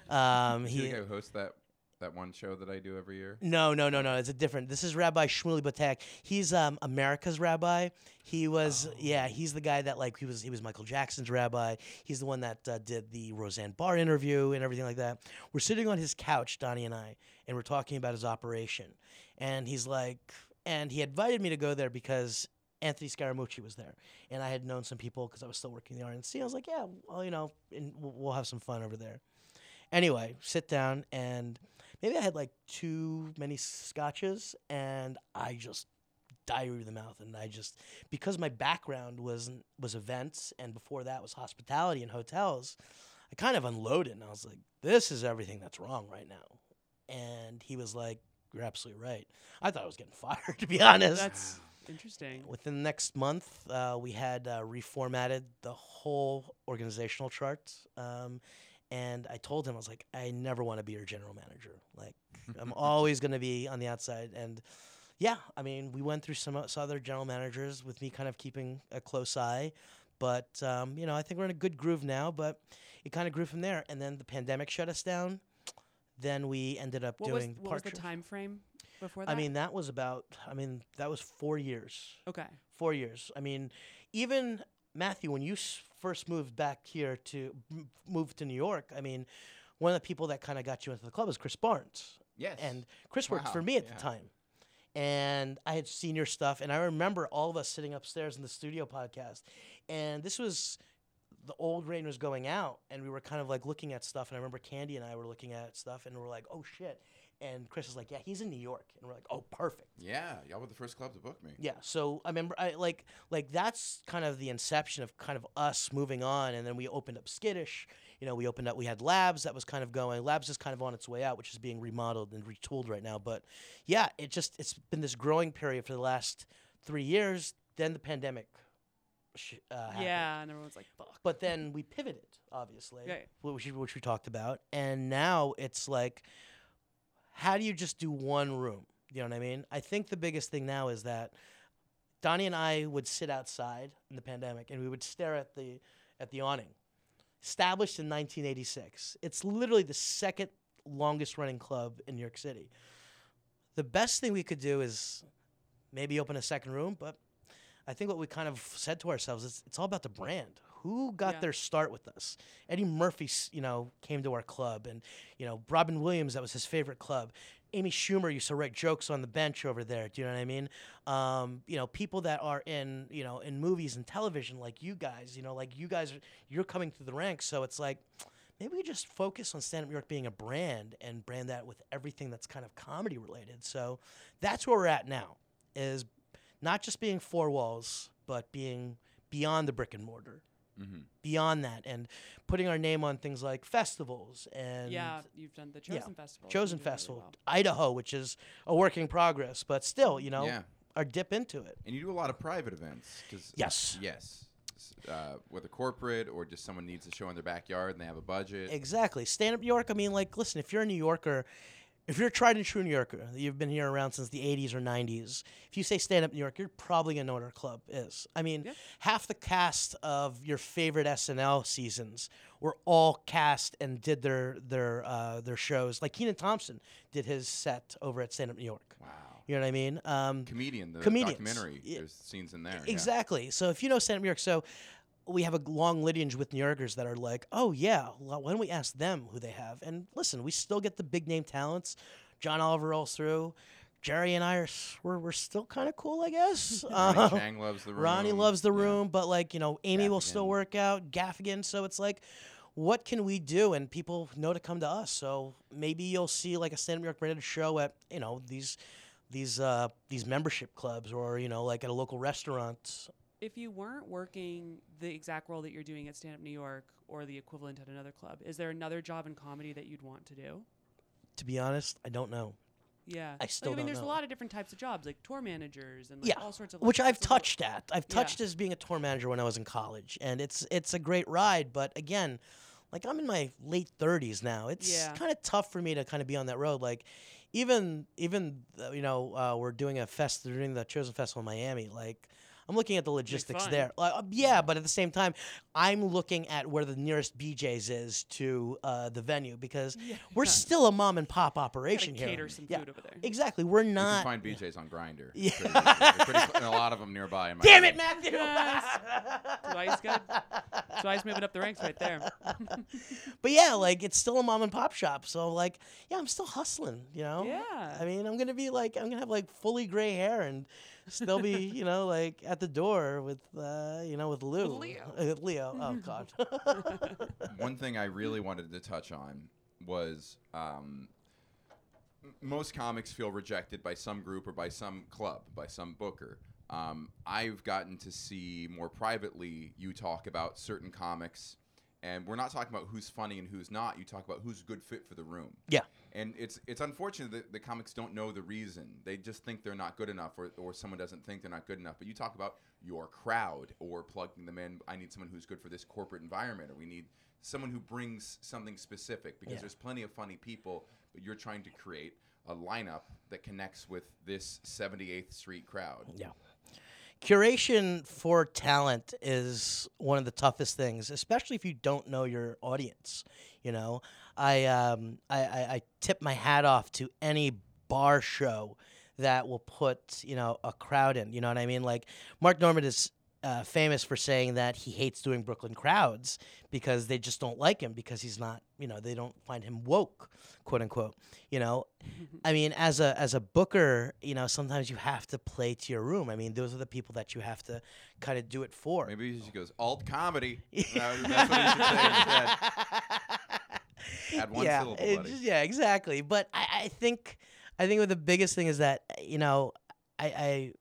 [SPEAKER 3] Um, *laughs*
[SPEAKER 2] he the guy who hosts that that one show that I do every year?
[SPEAKER 3] no, no, no, no. It's a different. This is Rabbi Shmuley Boteach. He's um, America's rabbi. He was, yeah, he's the guy that like he was he was Michael Jackson's rabbi. He's the one that uh, did the Roseanne Barr interview and everything like that. We're sitting on his couch, Donnie and I, and we're talking about his operation. And he's like, and he invited me to go there because Anthony Scaramucci was there, and I had known some people because I was still working in the RNC. I was like, yeah, well, you know, and we'll, we'll have some fun over there. Anyway, sit down and maybe I had like too many scotches and I just diarrhea the mouth and I just because my background was was events and before that was hospitality and hotels, I kind of unloaded and I was like, this is everything that's wrong right now. And he was like, You're absolutely right. I thought I was getting *laughs* fired to be honest.
[SPEAKER 1] That's interesting.
[SPEAKER 3] Within the next month, uh, we had uh, reformatted the whole organizational chart. Um, and I told him, I was like, I never want to be your general manager. Like, *laughs* I'm always going to be on the outside. And yeah, I mean, we went through some, some other general managers with me kind of keeping a close eye. But, um, you know, I think we're in a good groove now. But it kind of grew from there. And then the pandemic shut us down. Then we ended up
[SPEAKER 1] What was
[SPEAKER 3] doing
[SPEAKER 1] what was the
[SPEAKER 3] Park Trip.
[SPEAKER 1] time frame before that?
[SPEAKER 3] I mean, that was about, I mean, that was four years
[SPEAKER 1] okay.
[SPEAKER 3] four years. I mean, even Matthew, when you first moved back here to move to New York, I mean, one of the people that kind of got you into the club was Chris Barnes,
[SPEAKER 2] Yes.
[SPEAKER 3] and Chris worked for me at
[SPEAKER 2] yeah.
[SPEAKER 3] the time. And I had seen your stuff, and I remember all of us sitting upstairs in the studio podcast, and this was the old rain was going out, and we were kind of like looking at stuff, and I remember Candy and I were looking at stuff, and we're like, oh shit. And Chris is like, yeah, he's in New York, and we're like, oh, perfect.
[SPEAKER 2] yeah, y'all were the first club to book me.
[SPEAKER 3] Yeah, so I remember I like like that's kind of the inception of kind of us moving on and then we opened up Skittish. You know, we opened up we had Labs that was kind of going. Labs is kind of on its way out, which is being remodeled and retooled right now, but yeah, it just it's been this growing period for the last 3 years, then the pandemic uh, happened.
[SPEAKER 1] Yeah, and everyone's like, "Fuck."
[SPEAKER 3] But then we pivoted, obviously,
[SPEAKER 1] Right.
[SPEAKER 3] which, which we talked about. And now it's like, how do you just do one room? You know what I mean? I think the biggest thing now is that Donnie and I would sit outside in the pandemic and we would stare at the at the awning. Established in 1986. It's literally the second longest running club in New York City. The best thing we could do is maybe open a second room, but I think what we kind of said to ourselves is it's all about the brand. Who got
[SPEAKER 1] Yeah.
[SPEAKER 3] their start with us? Eddie Murphy, you know, came to our club, and you know, Robin Williams, that was his favorite club. Amy Schumer used to write jokes on the bench over there. Do you know what I mean? Um, you know, people that are in, you know, in movies and television, like you guys. You know, like you guys, are, you're coming through the ranks. So it's like, maybe we just focus on stand up New York being a brand and brand that with everything that's kind of comedy related. So that's where we're at now is not just being four walls, but being beyond the brick and mortar.
[SPEAKER 2] Mhm.
[SPEAKER 3] Beyond that, and putting our name on things like festivals and
[SPEAKER 1] yeah, you've done the
[SPEAKER 3] yeah,
[SPEAKER 1] Chosen Festival.
[SPEAKER 3] Chosen
[SPEAKER 1] You've really
[SPEAKER 3] Festival,
[SPEAKER 1] well.
[SPEAKER 3] Idaho, which is a work in progress, but still, you know,
[SPEAKER 2] Yeah.
[SPEAKER 3] our dip into it.
[SPEAKER 2] And you do a lot of private events. 'cause-
[SPEAKER 3] Yes.
[SPEAKER 2] Yes. S- Uh, whether corporate or just someone needs a show in their backyard and they have a budget.
[SPEAKER 3] Exactly. Stand up New York, I mean, like, listen, if you're a New Yorker, if you're a tried and true New Yorker, you've been here around since the 80s or 90s, if you say stand up New York, you're probably going to know what our club is. I mean,
[SPEAKER 1] Yeah.
[SPEAKER 3] half the cast of your favorite SNL seasons were all cast and did their their uh, their shows. Like Kenan Thompson did his set over at Stand Up New York.
[SPEAKER 2] wow.
[SPEAKER 3] You know what I mean? Um,
[SPEAKER 2] Comedian, the
[SPEAKER 3] Comedians.
[SPEAKER 2] documentary.
[SPEAKER 3] Yeah.
[SPEAKER 2] There's scenes in there. yeah.
[SPEAKER 3] Exactly. So if you know Stand Up New York, so we have a long lineage with New Yorkers that are like, oh yeah, well, why don't we ask them who they have? And listen, we still get the big name talents. John Oliver rolls through. Jerry and I are we're, we're still kind of cool, I guess. *laughs*
[SPEAKER 2] Ronnie
[SPEAKER 3] Um,
[SPEAKER 2] Chieng loves the room.
[SPEAKER 3] Ronnie loves the
[SPEAKER 2] Yeah.
[SPEAKER 3] room, but like you know, Amy will still work out. Gaffigan, so it's like, what can we do? And people know to come to us. So maybe you'll see like a stand up New York branded show at you know these these uh these membership clubs or you know like at a local restaurant.
[SPEAKER 1] If you weren't working the exact role that you're doing at Stand Up New York or the equivalent at another club, is there another job in comedy that you'd want to do?
[SPEAKER 3] To be honest, I don't know.
[SPEAKER 1] Yeah,
[SPEAKER 3] I still.
[SPEAKER 1] Like, I mean, there's
[SPEAKER 3] know.
[SPEAKER 1] a lot of different types of jobs, like tour managers and like
[SPEAKER 3] Yeah,
[SPEAKER 1] all sorts of.
[SPEAKER 3] Which I've
[SPEAKER 1] little-
[SPEAKER 3] touched at. I've
[SPEAKER 1] Yeah.
[SPEAKER 3] touched as being a tour manager when I was in college, and it's it's a great ride. But again, like I'm in my late 30s now. It's
[SPEAKER 1] Yeah.
[SPEAKER 3] kind of tough for me to kind of be on that road. Like even even uh, you know uh, we're doing a fest, they're doing the Chosen Festival in Miami. Like I'm looking at the logistics
[SPEAKER 1] fun.
[SPEAKER 3] there. Like, uh, yeah, but at the same time, I'm looking at where the nearest BJ's is to uh, the venue because *laughs*
[SPEAKER 1] Yeah.
[SPEAKER 3] we're still a mom and pop
[SPEAKER 1] Gotta
[SPEAKER 3] operation here.
[SPEAKER 1] cater some
[SPEAKER 3] yeah,
[SPEAKER 1] food over there.
[SPEAKER 3] exactly. We're
[SPEAKER 2] You
[SPEAKER 3] not.
[SPEAKER 2] can find BJ's on Grindr.
[SPEAKER 3] Yeah.
[SPEAKER 2] and a lot of them nearby. In my
[SPEAKER 3] Damn it,
[SPEAKER 2] area.
[SPEAKER 3] Matthew!
[SPEAKER 1] Yes. Dwight's good. Dwight's moving up the ranks right there. *laughs*
[SPEAKER 3] But yeah, like it's still a mom and pop shop. So like, yeah, I'm still hustling, you know?
[SPEAKER 1] Yeah.
[SPEAKER 3] I mean, I'm gonna be like, I'm gonna have like fully gray hair and *laughs* still be, you know, like at the door with, uh, you know, with Lou.
[SPEAKER 1] Leo.
[SPEAKER 3] Uh, *laughs* With Leo. Oh *laughs* God.
[SPEAKER 2] One thing I really wanted to touch on was um, most comics feel rejected by some group or by some club, by some booker. Um, I've gotten to see more privately you talk about certain comics, and we're not talking about who's funny and who's not. You talk about who's a good fit for the room.
[SPEAKER 3] yeah.
[SPEAKER 2] And it's it's unfortunate that the comics don't know the reason. They just think they're not good enough, or, or someone doesn't think they're not good enough. But you talk about your crowd or plugging them in. I need someone who's good for this corporate environment, or we need someone who brings something specific because
[SPEAKER 3] Yeah.
[SPEAKER 2] there's plenty of funny people, but you're trying to create a lineup that connects with this 78th Street crowd.
[SPEAKER 3] Yeah. Curation for talent is one of the toughest things, especially if you don't know your audience. You know, I um, I, I, I tip my hat off to any bar show that will put you know a crowd in. You know what I mean? Like Mark Normand is uh, famous for saying that he hates doing Brooklyn crowds because they just don't like him because he's not you know they don't find him woke, quote unquote. You know, *laughs* I mean, as a as a booker, you know, sometimes you have to play to your room. I mean, those are the people that you have to kind of do it for.
[SPEAKER 2] Maybe she goes alt comedy. *laughs* That- that's what you should say instead. *laughs* Add one
[SPEAKER 3] yeah,
[SPEAKER 2] syllable,
[SPEAKER 3] it
[SPEAKER 2] buddy.
[SPEAKER 3] just- yeah, exactly. But I, I think I think the biggest thing is that you know I, I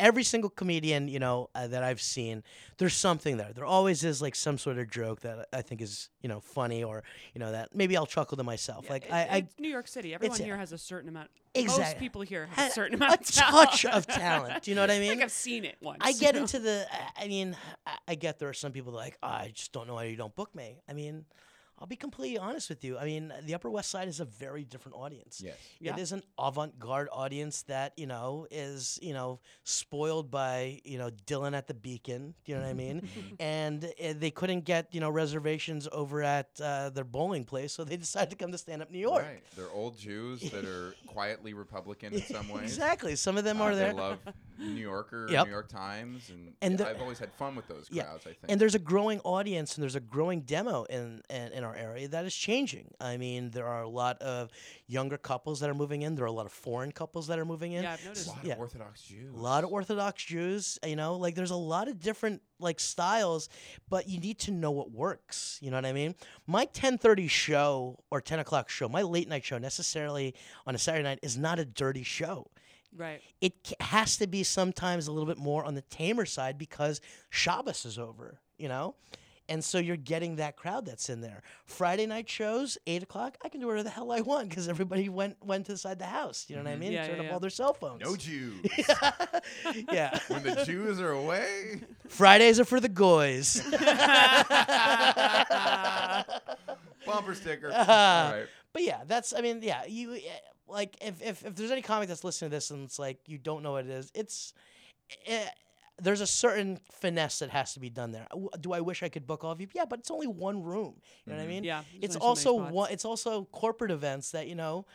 [SPEAKER 3] every single comedian you know uh, that I've seen, there's something there. There always is like some sort of joke that I think is you know funny or you know that maybe I'll chuckle to myself.
[SPEAKER 1] Yeah,
[SPEAKER 3] like
[SPEAKER 1] it-
[SPEAKER 3] I, I
[SPEAKER 1] New York City. Everyone here has a certain amount. Exactly.
[SPEAKER 3] Most
[SPEAKER 1] people here have a certain
[SPEAKER 3] a
[SPEAKER 1] amount of talent.
[SPEAKER 3] touch of *laughs* talent. Do you know what I mean?
[SPEAKER 1] like I've seen it once.
[SPEAKER 3] I get
[SPEAKER 1] know?
[SPEAKER 3] into the. I- I mean, I- I get there are some people that are like, "Oh, I just don't know why you don't book me. I mean, I'll be completely honest with you. I mean, the Upper West Side is a very different audience.
[SPEAKER 2] Yes.
[SPEAKER 1] Yeah.
[SPEAKER 3] It is an avant-garde audience that you know is you know spoiled by you know Dylan at the Beacon. Do you know what I mean? *laughs* and uh, they couldn't get you know reservations over at uh, their bowling place, so they *laughs* decided to come to stand up New York.
[SPEAKER 2] Right. They're old Jews that are *laughs* quietly Republican in some ways.
[SPEAKER 3] Exactly. Some of them
[SPEAKER 2] Uh,
[SPEAKER 3] are
[SPEAKER 2] they
[SPEAKER 3] there.
[SPEAKER 2] love New Yorker,
[SPEAKER 3] Yep.
[SPEAKER 2] New York Times, and,
[SPEAKER 3] And
[SPEAKER 2] yeah,
[SPEAKER 3] the-
[SPEAKER 2] I've always had fun with those
[SPEAKER 3] Yeah.
[SPEAKER 2] crowds. I think.
[SPEAKER 3] and there's a growing audience and there's a growing demo in in, in our our area that is changing. I mean, there are a lot of younger couples that are moving in. There are a lot of foreign couples that are moving in.
[SPEAKER 1] Yeah, I've
[SPEAKER 2] A lot
[SPEAKER 3] Yeah.
[SPEAKER 2] of Orthodox Jews.
[SPEAKER 3] A lot of Orthodox Jews, you know, like there's a lot of different like styles, but you need to know what works. You know what I mean? My 10:30 show or 10 o'clock show, my late night show, necessarily on a Saturday night, is not a dirty show.
[SPEAKER 1] Right.
[SPEAKER 3] It has to be sometimes a little bit more on the tamer side because Shabbos is over. You know. And so you're getting that crowd that's in there. Friday night shows, eight o'clock. I can do whatever the hell I want because everybody went went inside the house. You know what I mean?
[SPEAKER 1] Yeah,
[SPEAKER 3] Turn
[SPEAKER 1] yeah,
[SPEAKER 3] up
[SPEAKER 1] yeah.
[SPEAKER 3] all their cell phones.
[SPEAKER 2] No Jews. *laughs*
[SPEAKER 3] yeah.
[SPEAKER 2] when the Jews are away,
[SPEAKER 3] Fridays are for the goys. *laughs* *laughs*
[SPEAKER 2] bumper sticker.
[SPEAKER 3] Uh,
[SPEAKER 2] All right.
[SPEAKER 3] But yeah, that's I mean, yeah, you eh, like if, if if there's any comic that's listening to this and it's like you don't know what it is, it's eh, there's a certain finesse that has to be done there. Do I wish I could book all of you? Yeah, but it's only one room. You know what I mean?
[SPEAKER 1] Yeah, there's
[SPEAKER 3] It's
[SPEAKER 1] only
[SPEAKER 3] also
[SPEAKER 1] spots.
[SPEAKER 3] one. It's also corporate events that you know.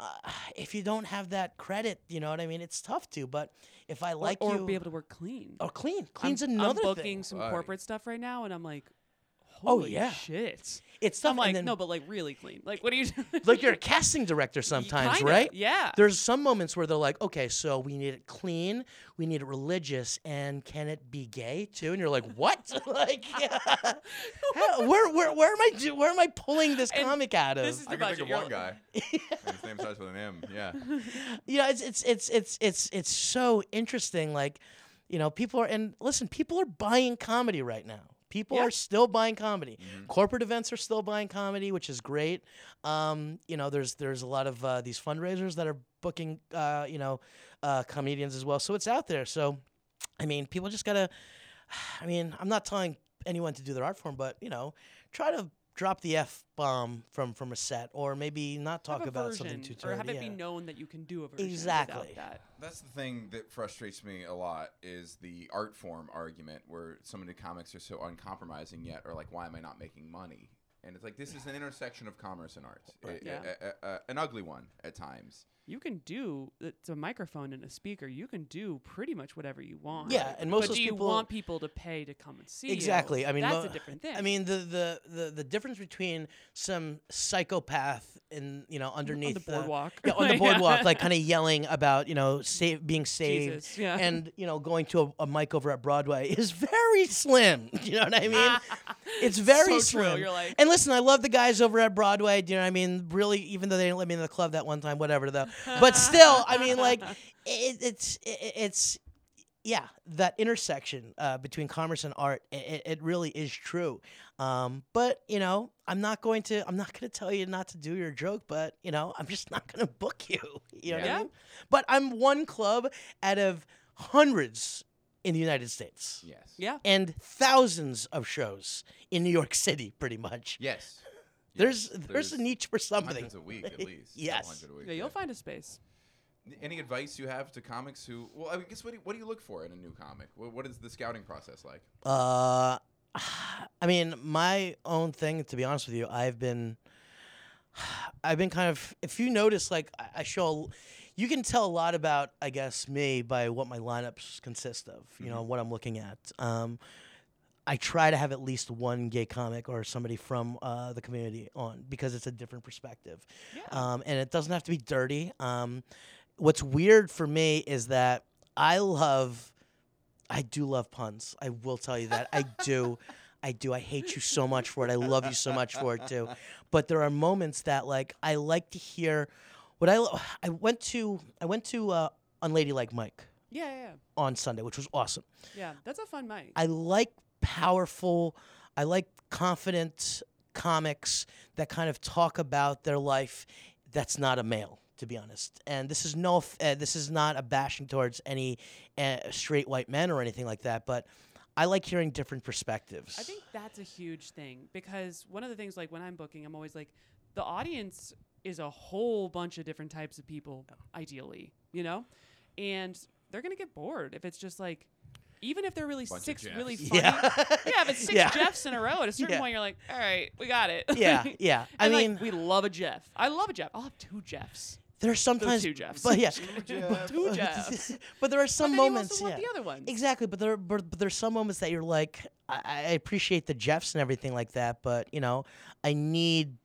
[SPEAKER 3] Uh, if you don't have that credit, you know what I mean. It's tough to. But if I
[SPEAKER 1] Or-
[SPEAKER 3] like
[SPEAKER 1] or,
[SPEAKER 3] you,
[SPEAKER 1] be able to work clean.
[SPEAKER 3] or clean,
[SPEAKER 1] I'm-
[SPEAKER 3] clean's
[SPEAKER 1] I'm,
[SPEAKER 3] another
[SPEAKER 1] booking
[SPEAKER 3] thing.
[SPEAKER 1] some
[SPEAKER 2] Right.
[SPEAKER 1] corporate stuff right now, and I'm like,
[SPEAKER 3] Oh, yeah.
[SPEAKER 1] shit.
[SPEAKER 3] It's tough.
[SPEAKER 1] I'm like,
[SPEAKER 3] and then,
[SPEAKER 1] no, but like really clean. Like, what are you doing? *laughs*
[SPEAKER 3] like you're a casting director sometimes,
[SPEAKER 1] Kinda,
[SPEAKER 3] right?
[SPEAKER 1] Yeah.
[SPEAKER 3] There's some moments where they're like, okay, so we need it clean, we need it religious, and can it be gay too? And you're like, what? *laughs* like, *laughs* yeah. How- where, where, where am I? Do, where am I pulling this
[SPEAKER 1] And
[SPEAKER 3] comic out of?
[SPEAKER 1] this is
[SPEAKER 2] I
[SPEAKER 1] the
[SPEAKER 2] can think of one guy. and his name starts with an M. Yeah.
[SPEAKER 3] you know, it's it's it's it's it's it's so interesting. Like, you know, people are and listen, people are buying comedy right now. People
[SPEAKER 1] Yeah.
[SPEAKER 3] are still buying comedy.
[SPEAKER 2] Mm-hmm.
[SPEAKER 3] Corporate events are still buying comedy, which is great. Um, you know, there's there's a lot of uh, these fundraisers that are booking, uh, you know, uh, comedians as well. So it's out there. So, I mean, people just gotta. *sighs* I mean, I'm not telling anyone to do their art form, but you know, try to drop the f bomb from from a set, or maybe not talk
[SPEAKER 1] have a
[SPEAKER 3] about
[SPEAKER 1] version,
[SPEAKER 3] something too
[SPEAKER 1] or have it be known that you can do a version
[SPEAKER 3] Exactly.
[SPEAKER 1] without that.
[SPEAKER 2] That's the thing that frustrates me a lot is the art form argument where so many comics are so uncompromising yet are like, why am I not making money? And it's like this is an intersection of commerce and art,
[SPEAKER 3] Right.
[SPEAKER 2] A-
[SPEAKER 1] Yeah.
[SPEAKER 2] a- a- a- an ugly one at times.
[SPEAKER 1] You can do it's a microphone and a speaker. You can do pretty much whatever you want.
[SPEAKER 3] Yeah, and most
[SPEAKER 1] but
[SPEAKER 3] of
[SPEAKER 1] do you
[SPEAKER 3] people
[SPEAKER 1] want people to pay to come and see you?
[SPEAKER 3] Exactly. I mean,
[SPEAKER 1] that's
[SPEAKER 3] mo-
[SPEAKER 1] a different thing.
[SPEAKER 3] I mean, the, the the the difference between some psychopath in you know underneath
[SPEAKER 1] on the boardwalk.
[SPEAKER 3] yeah, on the *laughs* boardwalk, like kind of yelling about you know save, being saved,
[SPEAKER 1] Jesus, yeah.
[SPEAKER 3] and you know going to a, a mic over at Broadway *laughs* is very slim. *laughs* You know what I mean? it's very
[SPEAKER 1] So true,
[SPEAKER 3] slim.
[SPEAKER 1] you're like-
[SPEAKER 3] and listen, I love the guys over at Broadway. Do you know what I mean? Really, even though they didn't let me in the club that one time, whatever though. But still, I mean, like *laughs* it, it's it, it's yeah, that intersection uh, between commerce and art, it, it really is true. Um, but you know, I'm not going to, I'm not going to tell you not to do your joke, but you know, I'm just not going to book you. *laughs* You know what I
[SPEAKER 1] Yeah.
[SPEAKER 3] mean? But I'm one club out of hundreds in the United States
[SPEAKER 2] Yes.
[SPEAKER 1] yeah.
[SPEAKER 3] and thousands of shows in New York City, pretty much.
[SPEAKER 2] Yes.
[SPEAKER 3] There's, there's a niche for something.
[SPEAKER 2] Hundreds a week at *laughs* least.
[SPEAKER 3] Yes.
[SPEAKER 2] 100 a week,
[SPEAKER 1] Yeah, you'll find a space.
[SPEAKER 2] Any advice you have to comics who? Well, I guess what do you, what do you look for in a new comic? What, what is the scouting process like?
[SPEAKER 3] Uh, *sighs* I mean, my own thing. To be honest with you, I've been, *sighs* I've been kind of. If you notice, like I- I show, you can tell a lot about, I guess, me by what my lineups consist of. You know what I'm looking at. Um, I try to have at least one gay comic or somebody from uh, the community on because it's a different perspective,
[SPEAKER 1] Yeah.
[SPEAKER 3] um, and it doesn't have to be dirty. Um, what's weird for me is that I love, I do love puns. I will tell you that I do. *laughs* I do. I hate you so much for it. I love you so much for it too. But there are moments that like I like to hear. What I *sighs* I went to I went to uh, Unladylike Mike
[SPEAKER 1] yeah, yeah, yeah.
[SPEAKER 3] on Sunday, which was awesome.
[SPEAKER 1] Yeah, that's a fun mic.
[SPEAKER 3] I like powerful, I like confident comics that kind of talk about their life that's not a male, to be honest. And this is no, uh, this is not a bashing towards any uh, straight white men or anything like that, but I like hearing different perspectives.
[SPEAKER 1] I think that's a huge thing because one of the things, like when I'm booking, I'm always like, the audience is a whole bunch of different types of people, ideally, you know, and they're gonna get bored if it's just like, even if they're really
[SPEAKER 2] Bunch
[SPEAKER 1] six really *laughs* funny,
[SPEAKER 3] yeah,
[SPEAKER 1] yeah, if it's six *laughs*
[SPEAKER 3] Yeah.
[SPEAKER 1] Jeffs in a row, at a certain
[SPEAKER 3] Yeah.
[SPEAKER 1] point, you're like, all right, we got it.
[SPEAKER 3] yeah, *laughs* yeah. I
[SPEAKER 1] And, like,
[SPEAKER 3] mean,
[SPEAKER 1] we love a Jeff. I love a Jeff. I'll have two Jeffs.
[SPEAKER 3] there's sometimes,
[SPEAKER 1] two Jeffs.
[SPEAKER 3] but yeah,
[SPEAKER 1] Two Jeffs.
[SPEAKER 3] but there are some
[SPEAKER 1] but then
[SPEAKER 3] moments.
[SPEAKER 1] you also
[SPEAKER 3] yeah.
[SPEAKER 1] the other ones.
[SPEAKER 3] Exactly, but there but, but there's some moments that you're like, I, I appreciate the Jeffs and everything like that, but you know, I need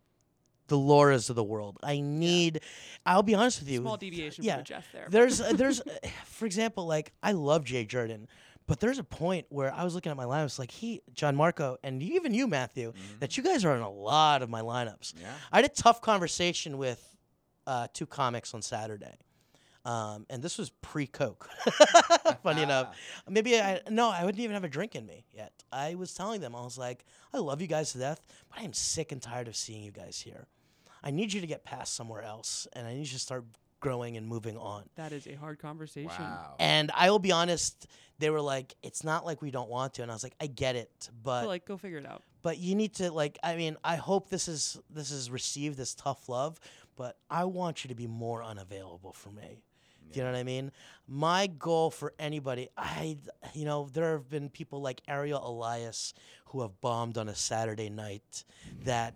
[SPEAKER 3] the Lauras of the world. I need. I'll be honest with you.
[SPEAKER 1] Small deviation
[SPEAKER 3] yeah,
[SPEAKER 1] from Jeff there.
[SPEAKER 3] There's uh, there's, uh, for example, like I love Jay Jordan, but there's a point where I was looking at my lineups, like he, John Marco, and even you, Matthew, that you guys are in a lot of my lineups.
[SPEAKER 2] Yeah.
[SPEAKER 3] I had a tough conversation with uh, two comics on Saturday. Um, and this was pre Coke. *laughs* Funny *laughs* enough, maybe I no, I wouldn't even have a drink in me yet. I was telling them I was like, I love you guys to death, but I am sick and tired of seeing you guys here. I need you to get past somewhere else, and I need you to start growing and moving on.
[SPEAKER 1] that is a hard conversation.
[SPEAKER 2] Wow.
[SPEAKER 3] And I will be honest, they were like, it's not like we don't want to, and I was like, I get it, but
[SPEAKER 1] But like, go figure it out.
[SPEAKER 3] but you need to like i mean i hope this is this is received as tough love but i want you to be more unavailable for me do you know what i mean my goal for anybody i you know there have been people like ariel elias who have bombed on a saturday night that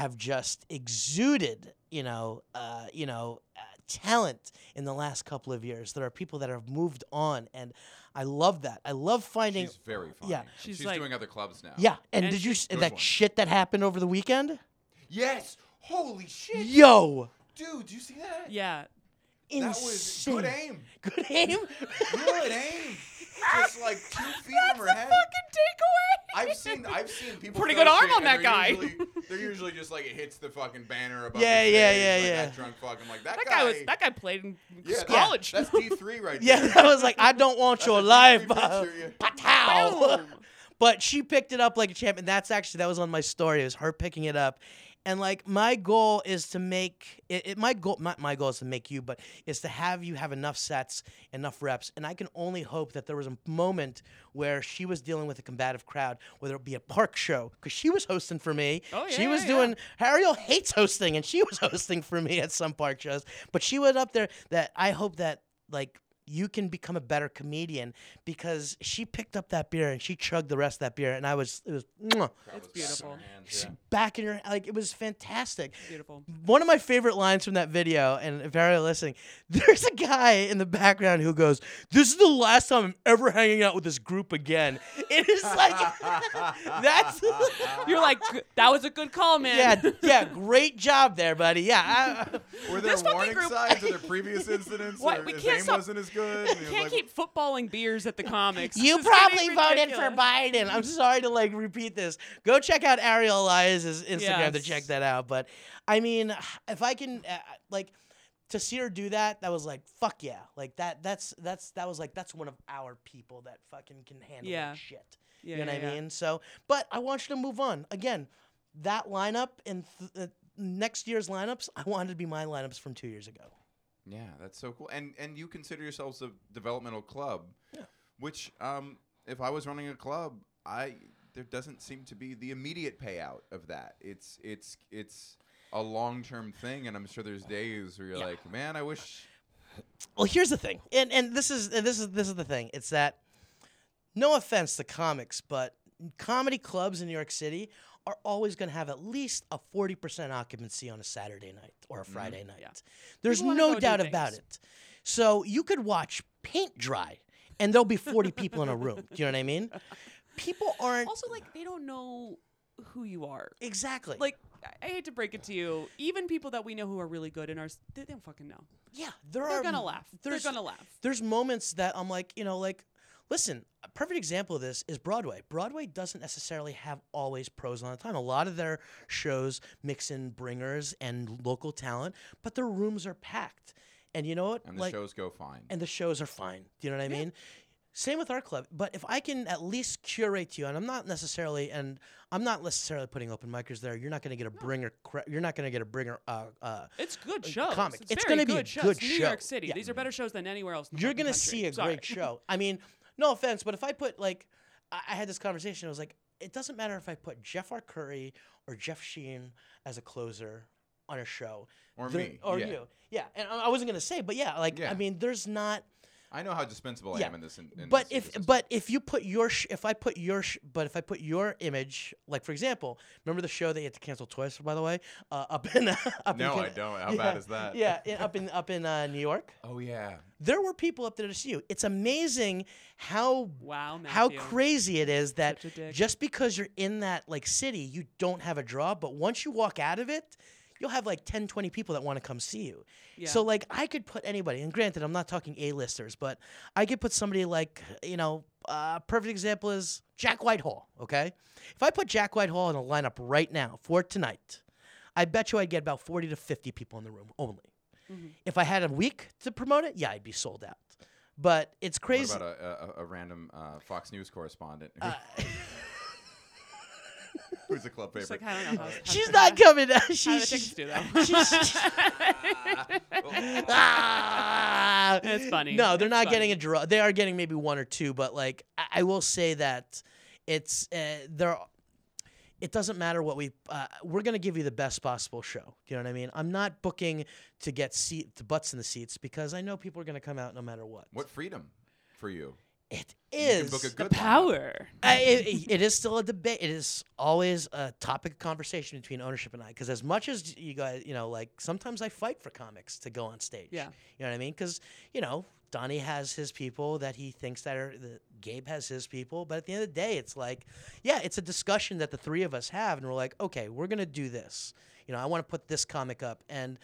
[SPEAKER 3] have just exuded you know uh, you know uh, talent in the last couple of years there are people that have moved on and i love that i love finding
[SPEAKER 2] She's very funny.
[SPEAKER 3] Yeah.
[SPEAKER 1] She's
[SPEAKER 2] She's,
[SPEAKER 1] like-
[SPEAKER 2] doing other clubs now.
[SPEAKER 3] yeah and,
[SPEAKER 1] And
[SPEAKER 3] did you s-
[SPEAKER 2] Good
[SPEAKER 3] that
[SPEAKER 2] one.
[SPEAKER 3] shit that happened over the weekend
[SPEAKER 2] Yes. Holy shit.
[SPEAKER 3] Yo,
[SPEAKER 2] Dude, do you see that?
[SPEAKER 1] Yeah.
[SPEAKER 2] That was good aim.
[SPEAKER 3] Good aim.
[SPEAKER 2] Good aim. *laughs* Just like two feet from her head.
[SPEAKER 1] fucking takeaway.
[SPEAKER 2] I've seen I've seen people
[SPEAKER 1] Pretty
[SPEAKER 2] throw
[SPEAKER 1] good arm
[SPEAKER 2] shit
[SPEAKER 1] on
[SPEAKER 2] and
[SPEAKER 1] that
[SPEAKER 2] they're
[SPEAKER 1] guy.
[SPEAKER 2] Usually, they're *laughs* usually just like it hits the fucking banner above.
[SPEAKER 3] Yeah, yeah, yeah,
[SPEAKER 2] like
[SPEAKER 3] yeah.
[SPEAKER 2] That drunk fuck. I'm like that,
[SPEAKER 1] That
[SPEAKER 2] guy.
[SPEAKER 1] was that guy played in
[SPEAKER 2] yeah,
[SPEAKER 1] college.
[SPEAKER 2] That's D three right now. *laughs*
[SPEAKER 3] yeah,
[SPEAKER 2] there.
[SPEAKER 3] I was like, I don't want
[SPEAKER 2] That's
[SPEAKER 3] your life.
[SPEAKER 2] D3.
[SPEAKER 3] Patow. *laughs*
[SPEAKER 1] Boom.
[SPEAKER 3] but she picked it up like a champ, and that's actually that was on my story. It was her picking it up, and like my goal is to make it. it my goal, not my goal is to make you, but is to have you have enough sets, enough reps, and I can only hope that there was a moment where she was dealing with a combative crowd, whether it be a park show, because she was hosting for me.
[SPEAKER 1] Oh,
[SPEAKER 3] she was
[SPEAKER 1] yeah,
[SPEAKER 3] doing. Ariel hates hosting, and she was *laughs* hosting for me at some park shows, but she went up there. That I hope that like you can become a better comedian because she picked up that beer and she chugged the rest of that beer and I was it was mwah,
[SPEAKER 1] It's
[SPEAKER 2] That was
[SPEAKER 1] beautiful.
[SPEAKER 2] back in her hands, yeah.
[SPEAKER 3] back in her like it was fantastic.
[SPEAKER 1] Beautiful.
[SPEAKER 3] One of my favorite lines from that video, and if you're listening, *laughs* there's a guy in the background who goes, "This is the last time I'm ever hanging out with this group again." *laughs* It is like *laughs* that's
[SPEAKER 1] You're like, that was a good call, man.
[SPEAKER 3] yeah, yeah, great job there, buddy. Yeah, I,
[SPEAKER 2] Were there warning
[SPEAKER 1] group-
[SPEAKER 2] signs of their previous incidents?
[SPEAKER 1] What? We
[SPEAKER 2] his
[SPEAKER 1] can't
[SPEAKER 2] aim
[SPEAKER 1] stop-
[SPEAKER 2] wasn't as good. *laughs* he
[SPEAKER 1] Can't
[SPEAKER 2] like,
[SPEAKER 1] keep footballing beers at the *laughs* comics.
[SPEAKER 3] You probably voted for. Biden. I'm sorry to like repeat this. Go check out Ariel Elias's Instagram to check that out. But I mean, *sighs* if I can, uh, like, to see her do that, that was like, fuck yeah, like that. That's that's that was like that's one of our people that fucking can handle
[SPEAKER 1] Yeah.
[SPEAKER 3] that shit.
[SPEAKER 1] Yeah,
[SPEAKER 3] you know
[SPEAKER 1] yeah,
[SPEAKER 3] what I mean? So, but I want you to move on again. That lineup and th- uh, next year's lineups, I wanted to be my lineups from two years ago.
[SPEAKER 2] Yeah, that's so cool. And and you consider yourselves a developmental club,
[SPEAKER 3] Yeah.
[SPEAKER 2] which um, if I was running a club, I there doesn't seem to be the immediate payout of that. It's it's it's a long term thing, and I'm sure there's days where you're
[SPEAKER 3] Yeah.
[SPEAKER 2] like, man, I wish.
[SPEAKER 3] Well, here's the thing, and and this is and this is this is the thing. It's that no offense to comics, but comedy clubs in New York City are always going to have at least a 40% occupancy on a Saturday night or a mm-hmm. Friday night.
[SPEAKER 1] Yeah.
[SPEAKER 3] There's no doubt about it. So you could watch paint dry and there'll be 40 people in a room. Do you know what I mean? People aren't
[SPEAKER 1] Also, like, they don't know who you are.
[SPEAKER 3] exactly.
[SPEAKER 1] Like, I- hate to break it to you. Even people that we know who are really good in our, they they don't fucking know.
[SPEAKER 3] yeah, there
[SPEAKER 1] They're
[SPEAKER 3] are
[SPEAKER 1] gonna laugh. They're gonna laugh.
[SPEAKER 3] there's moments that I'm like, you know, like, listen, a perfect example of this is Broadway. Broadway doesn't necessarily have always pros on the time. A lot of their shows mix in bringers and local talent, but their rooms are packed. And you know what?
[SPEAKER 2] And the
[SPEAKER 3] like,
[SPEAKER 2] shows go fine.
[SPEAKER 3] and the shows are fine. Do you know what I mean? Same with our club. But if I can at least curate you, and I'm not necessarily, and I'm not necessarily putting open micers there. You're not going to get a bringer. You're not going to get a bringer. Uh, uh,
[SPEAKER 1] It's good shows.
[SPEAKER 3] comic.
[SPEAKER 1] It's,
[SPEAKER 3] It's gonna be a
[SPEAKER 1] good shows.
[SPEAKER 3] good
[SPEAKER 1] New
[SPEAKER 3] show.
[SPEAKER 1] York City.
[SPEAKER 3] Yeah.
[SPEAKER 1] These are better shows than anywhere else. In the
[SPEAKER 3] you're gonna see a
[SPEAKER 1] Sorry.
[SPEAKER 3] great show. I mean, no offense, but if I put like, I, I had this conversation. I was like, it doesn't matter if I put Jeff Arcuri or Jeff Sheen as a closer on a show,
[SPEAKER 2] Or
[SPEAKER 3] There-
[SPEAKER 2] me,
[SPEAKER 3] or
[SPEAKER 2] yeah.
[SPEAKER 3] you, yeah. And I I wasn't gonna say, but yeah, like
[SPEAKER 2] Yeah.
[SPEAKER 3] I mean, there's not.
[SPEAKER 2] I know how dispensable I
[SPEAKER 3] Yeah.
[SPEAKER 2] am in this. In, in
[SPEAKER 3] but
[SPEAKER 2] this
[SPEAKER 3] if
[SPEAKER 2] ecosystem.
[SPEAKER 3] but if you put your sh- if I put your sh- but if I put your image like for example, remember the show that you had to cancel twice by the way, uh, up in *laughs* up
[SPEAKER 2] no,
[SPEAKER 3] in
[SPEAKER 2] I don't. How
[SPEAKER 3] yeah,
[SPEAKER 2] bad is that?
[SPEAKER 3] Yeah, in, up in up in uh, New York,
[SPEAKER 2] Oh yeah.
[SPEAKER 3] there were people up there to see you. It's amazing how
[SPEAKER 1] Wow, Matthew.
[SPEAKER 3] how crazy it is that
[SPEAKER 1] Such a dick.
[SPEAKER 3] just because you're in that like city, you don't have a draw, but once you walk out of it, you'll have like 10, 20 people that want to come see you.
[SPEAKER 1] Yeah.
[SPEAKER 3] So like I could put anybody, and granted, I'm not talking A-listers, but I could put somebody like you know, uh, perfect example is Jack Whitehall. Okay, if I put Jack Whitehall in a lineup right now for tonight, I bet you I'd get about 40 to 50 people in the room only.
[SPEAKER 1] Mm-hmm.
[SPEAKER 3] If I had a week to promote it, yeah, I'd be sold out. But it's crazy.
[SPEAKER 2] What
[SPEAKER 3] crazy.
[SPEAKER 2] about a, a, a random uh, Fox News correspondent
[SPEAKER 3] Uh, *laughs* *laughs* *laughs*
[SPEAKER 2] who's the club
[SPEAKER 1] Just
[SPEAKER 2] favorite?
[SPEAKER 1] like, I don't know. How, how
[SPEAKER 3] She's
[SPEAKER 1] to-
[SPEAKER 3] not coming.
[SPEAKER 1] How do the
[SPEAKER 3] She's,
[SPEAKER 1] tickets do though? *laughs*
[SPEAKER 3] Ah.
[SPEAKER 1] It's funny.
[SPEAKER 3] No, they're
[SPEAKER 1] It's
[SPEAKER 3] not getting a draw. They are getting maybe one or two, but like I, I will say that it's uh, there. It doesn't matter what we. Uh, we're gonna give you the best possible show. You know what I mean? I'm not booking to get seat the butts in the seats because I know people are gonna come out no matter what.
[SPEAKER 2] What freedom for you?
[SPEAKER 3] It
[SPEAKER 2] You
[SPEAKER 3] is.
[SPEAKER 2] can book a
[SPEAKER 1] The power.
[SPEAKER 3] I, it, it is still a debate. It is always a topic of conversation between ownership and I. Because as much as you guys, you know, like sometimes I fight for comics to go on stage.
[SPEAKER 1] Yeah.
[SPEAKER 3] You know what I mean? Because you know, Donnie has his people that he thinks that are. The, Gabe has his people, but at the end of the day, it's like, yeah, it's a discussion that the three of us have, and we're like, okay, we're gonna do this. You know, I want to put this comic up, and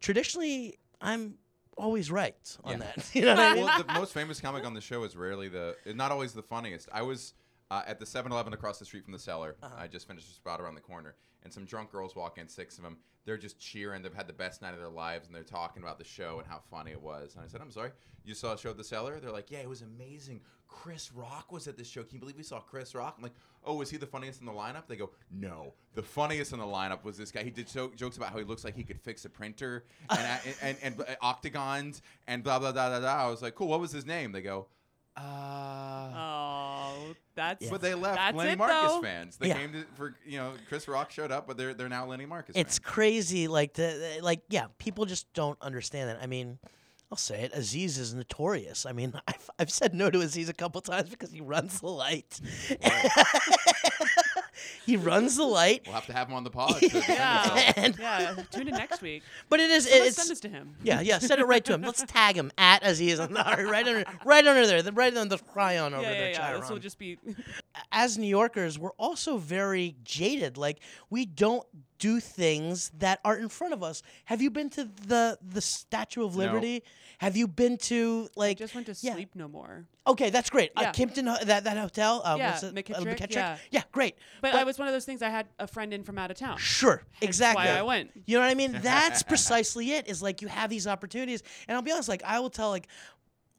[SPEAKER 3] traditionally, I'm always right on
[SPEAKER 2] Yeah.
[SPEAKER 3] that. *laughs* You know what I mean?
[SPEAKER 2] well, the most famous comic on the show is rarely the, not always the funniest. I was uh, at the 7-Eleven across the street from the cellar.
[SPEAKER 3] Uh-huh.
[SPEAKER 2] I just finished a spot around the corner, and some drunk girls walk in, six of them. They're just cheering. They've had the best night of their lives, and they're talking about the show and how funny it was. And I said, "I'm sorry, you saw a show at the cellar?" They're like, "Yeah, it was amazing. Chris Rock was at this show. Can you believe we saw Chris Rock?" I'm like, "Oh, was he the funniest in the lineup?" They go, "No, the funniest in the lineup was this guy. He did so, jokes about how he looks like he could fix a printer and and, and, and, uh, octagons and blah blah blah blah blah." I was like, "Cool. What was his name?" They go, "Uh."
[SPEAKER 1] Oh, that's.
[SPEAKER 2] But they left
[SPEAKER 1] That's
[SPEAKER 2] Lenny
[SPEAKER 1] it,
[SPEAKER 2] Marcus
[SPEAKER 1] though.
[SPEAKER 2] fans. They
[SPEAKER 3] Yeah.
[SPEAKER 2] came to, for you know Chris Rock showed up, but they're they're now Lenny Marcus.
[SPEAKER 3] it's
[SPEAKER 2] fans.
[SPEAKER 3] crazy like the like yeah people just don't understand it i mean i'll say it aziz is notorious i mean *laughs* i've, I've said no to aziz a couple times because he runs the light *laughs* he runs the light
[SPEAKER 2] We'll have to have him on the pod. *laughs*
[SPEAKER 1] Yeah.
[SPEAKER 3] and,
[SPEAKER 1] Yeah. Tune in next week.
[SPEAKER 3] but it is
[SPEAKER 1] Let's
[SPEAKER 3] it's
[SPEAKER 1] send this to him.
[SPEAKER 3] yeah yeah send it right to him let's tag him at aziz Ansari, right under right under there the- right on the chyron over
[SPEAKER 1] Yeah,
[SPEAKER 3] there
[SPEAKER 1] yeah, yeah. This will just be.
[SPEAKER 3] as New Yorkers, we're also very jaded. Like we don't do things that are in front of us. Have you been to the the Statue of
[SPEAKER 2] No.
[SPEAKER 3] Liberty? Have you been to like?
[SPEAKER 1] I just went to
[SPEAKER 3] yeah.
[SPEAKER 1] sleep no more.
[SPEAKER 3] Okay, that's great. Uh,
[SPEAKER 1] Yeah.
[SPEAKER 3] Kimpton, ho- that that hotel. Uh,
[SPEAKER 1] Yeah,
[SPEAKER 3] what's it?
[SPEAKER 1] McKittrick,
[SPEAKER 3] Uh,
[SPEAKER 1] yeah.
[SPEAKER 3] great.
[SPEAKER 1] But, I was one of those things. I had a friend in from out of town.
[SPEAKER 3] Sure, exactly.
[SPEAKER 1] why I went.
[SPEAKER 3] You know what I mean? That's *laughs* precisely it. Is like you have these opportunities, and I'll be honest. Like I will tell, like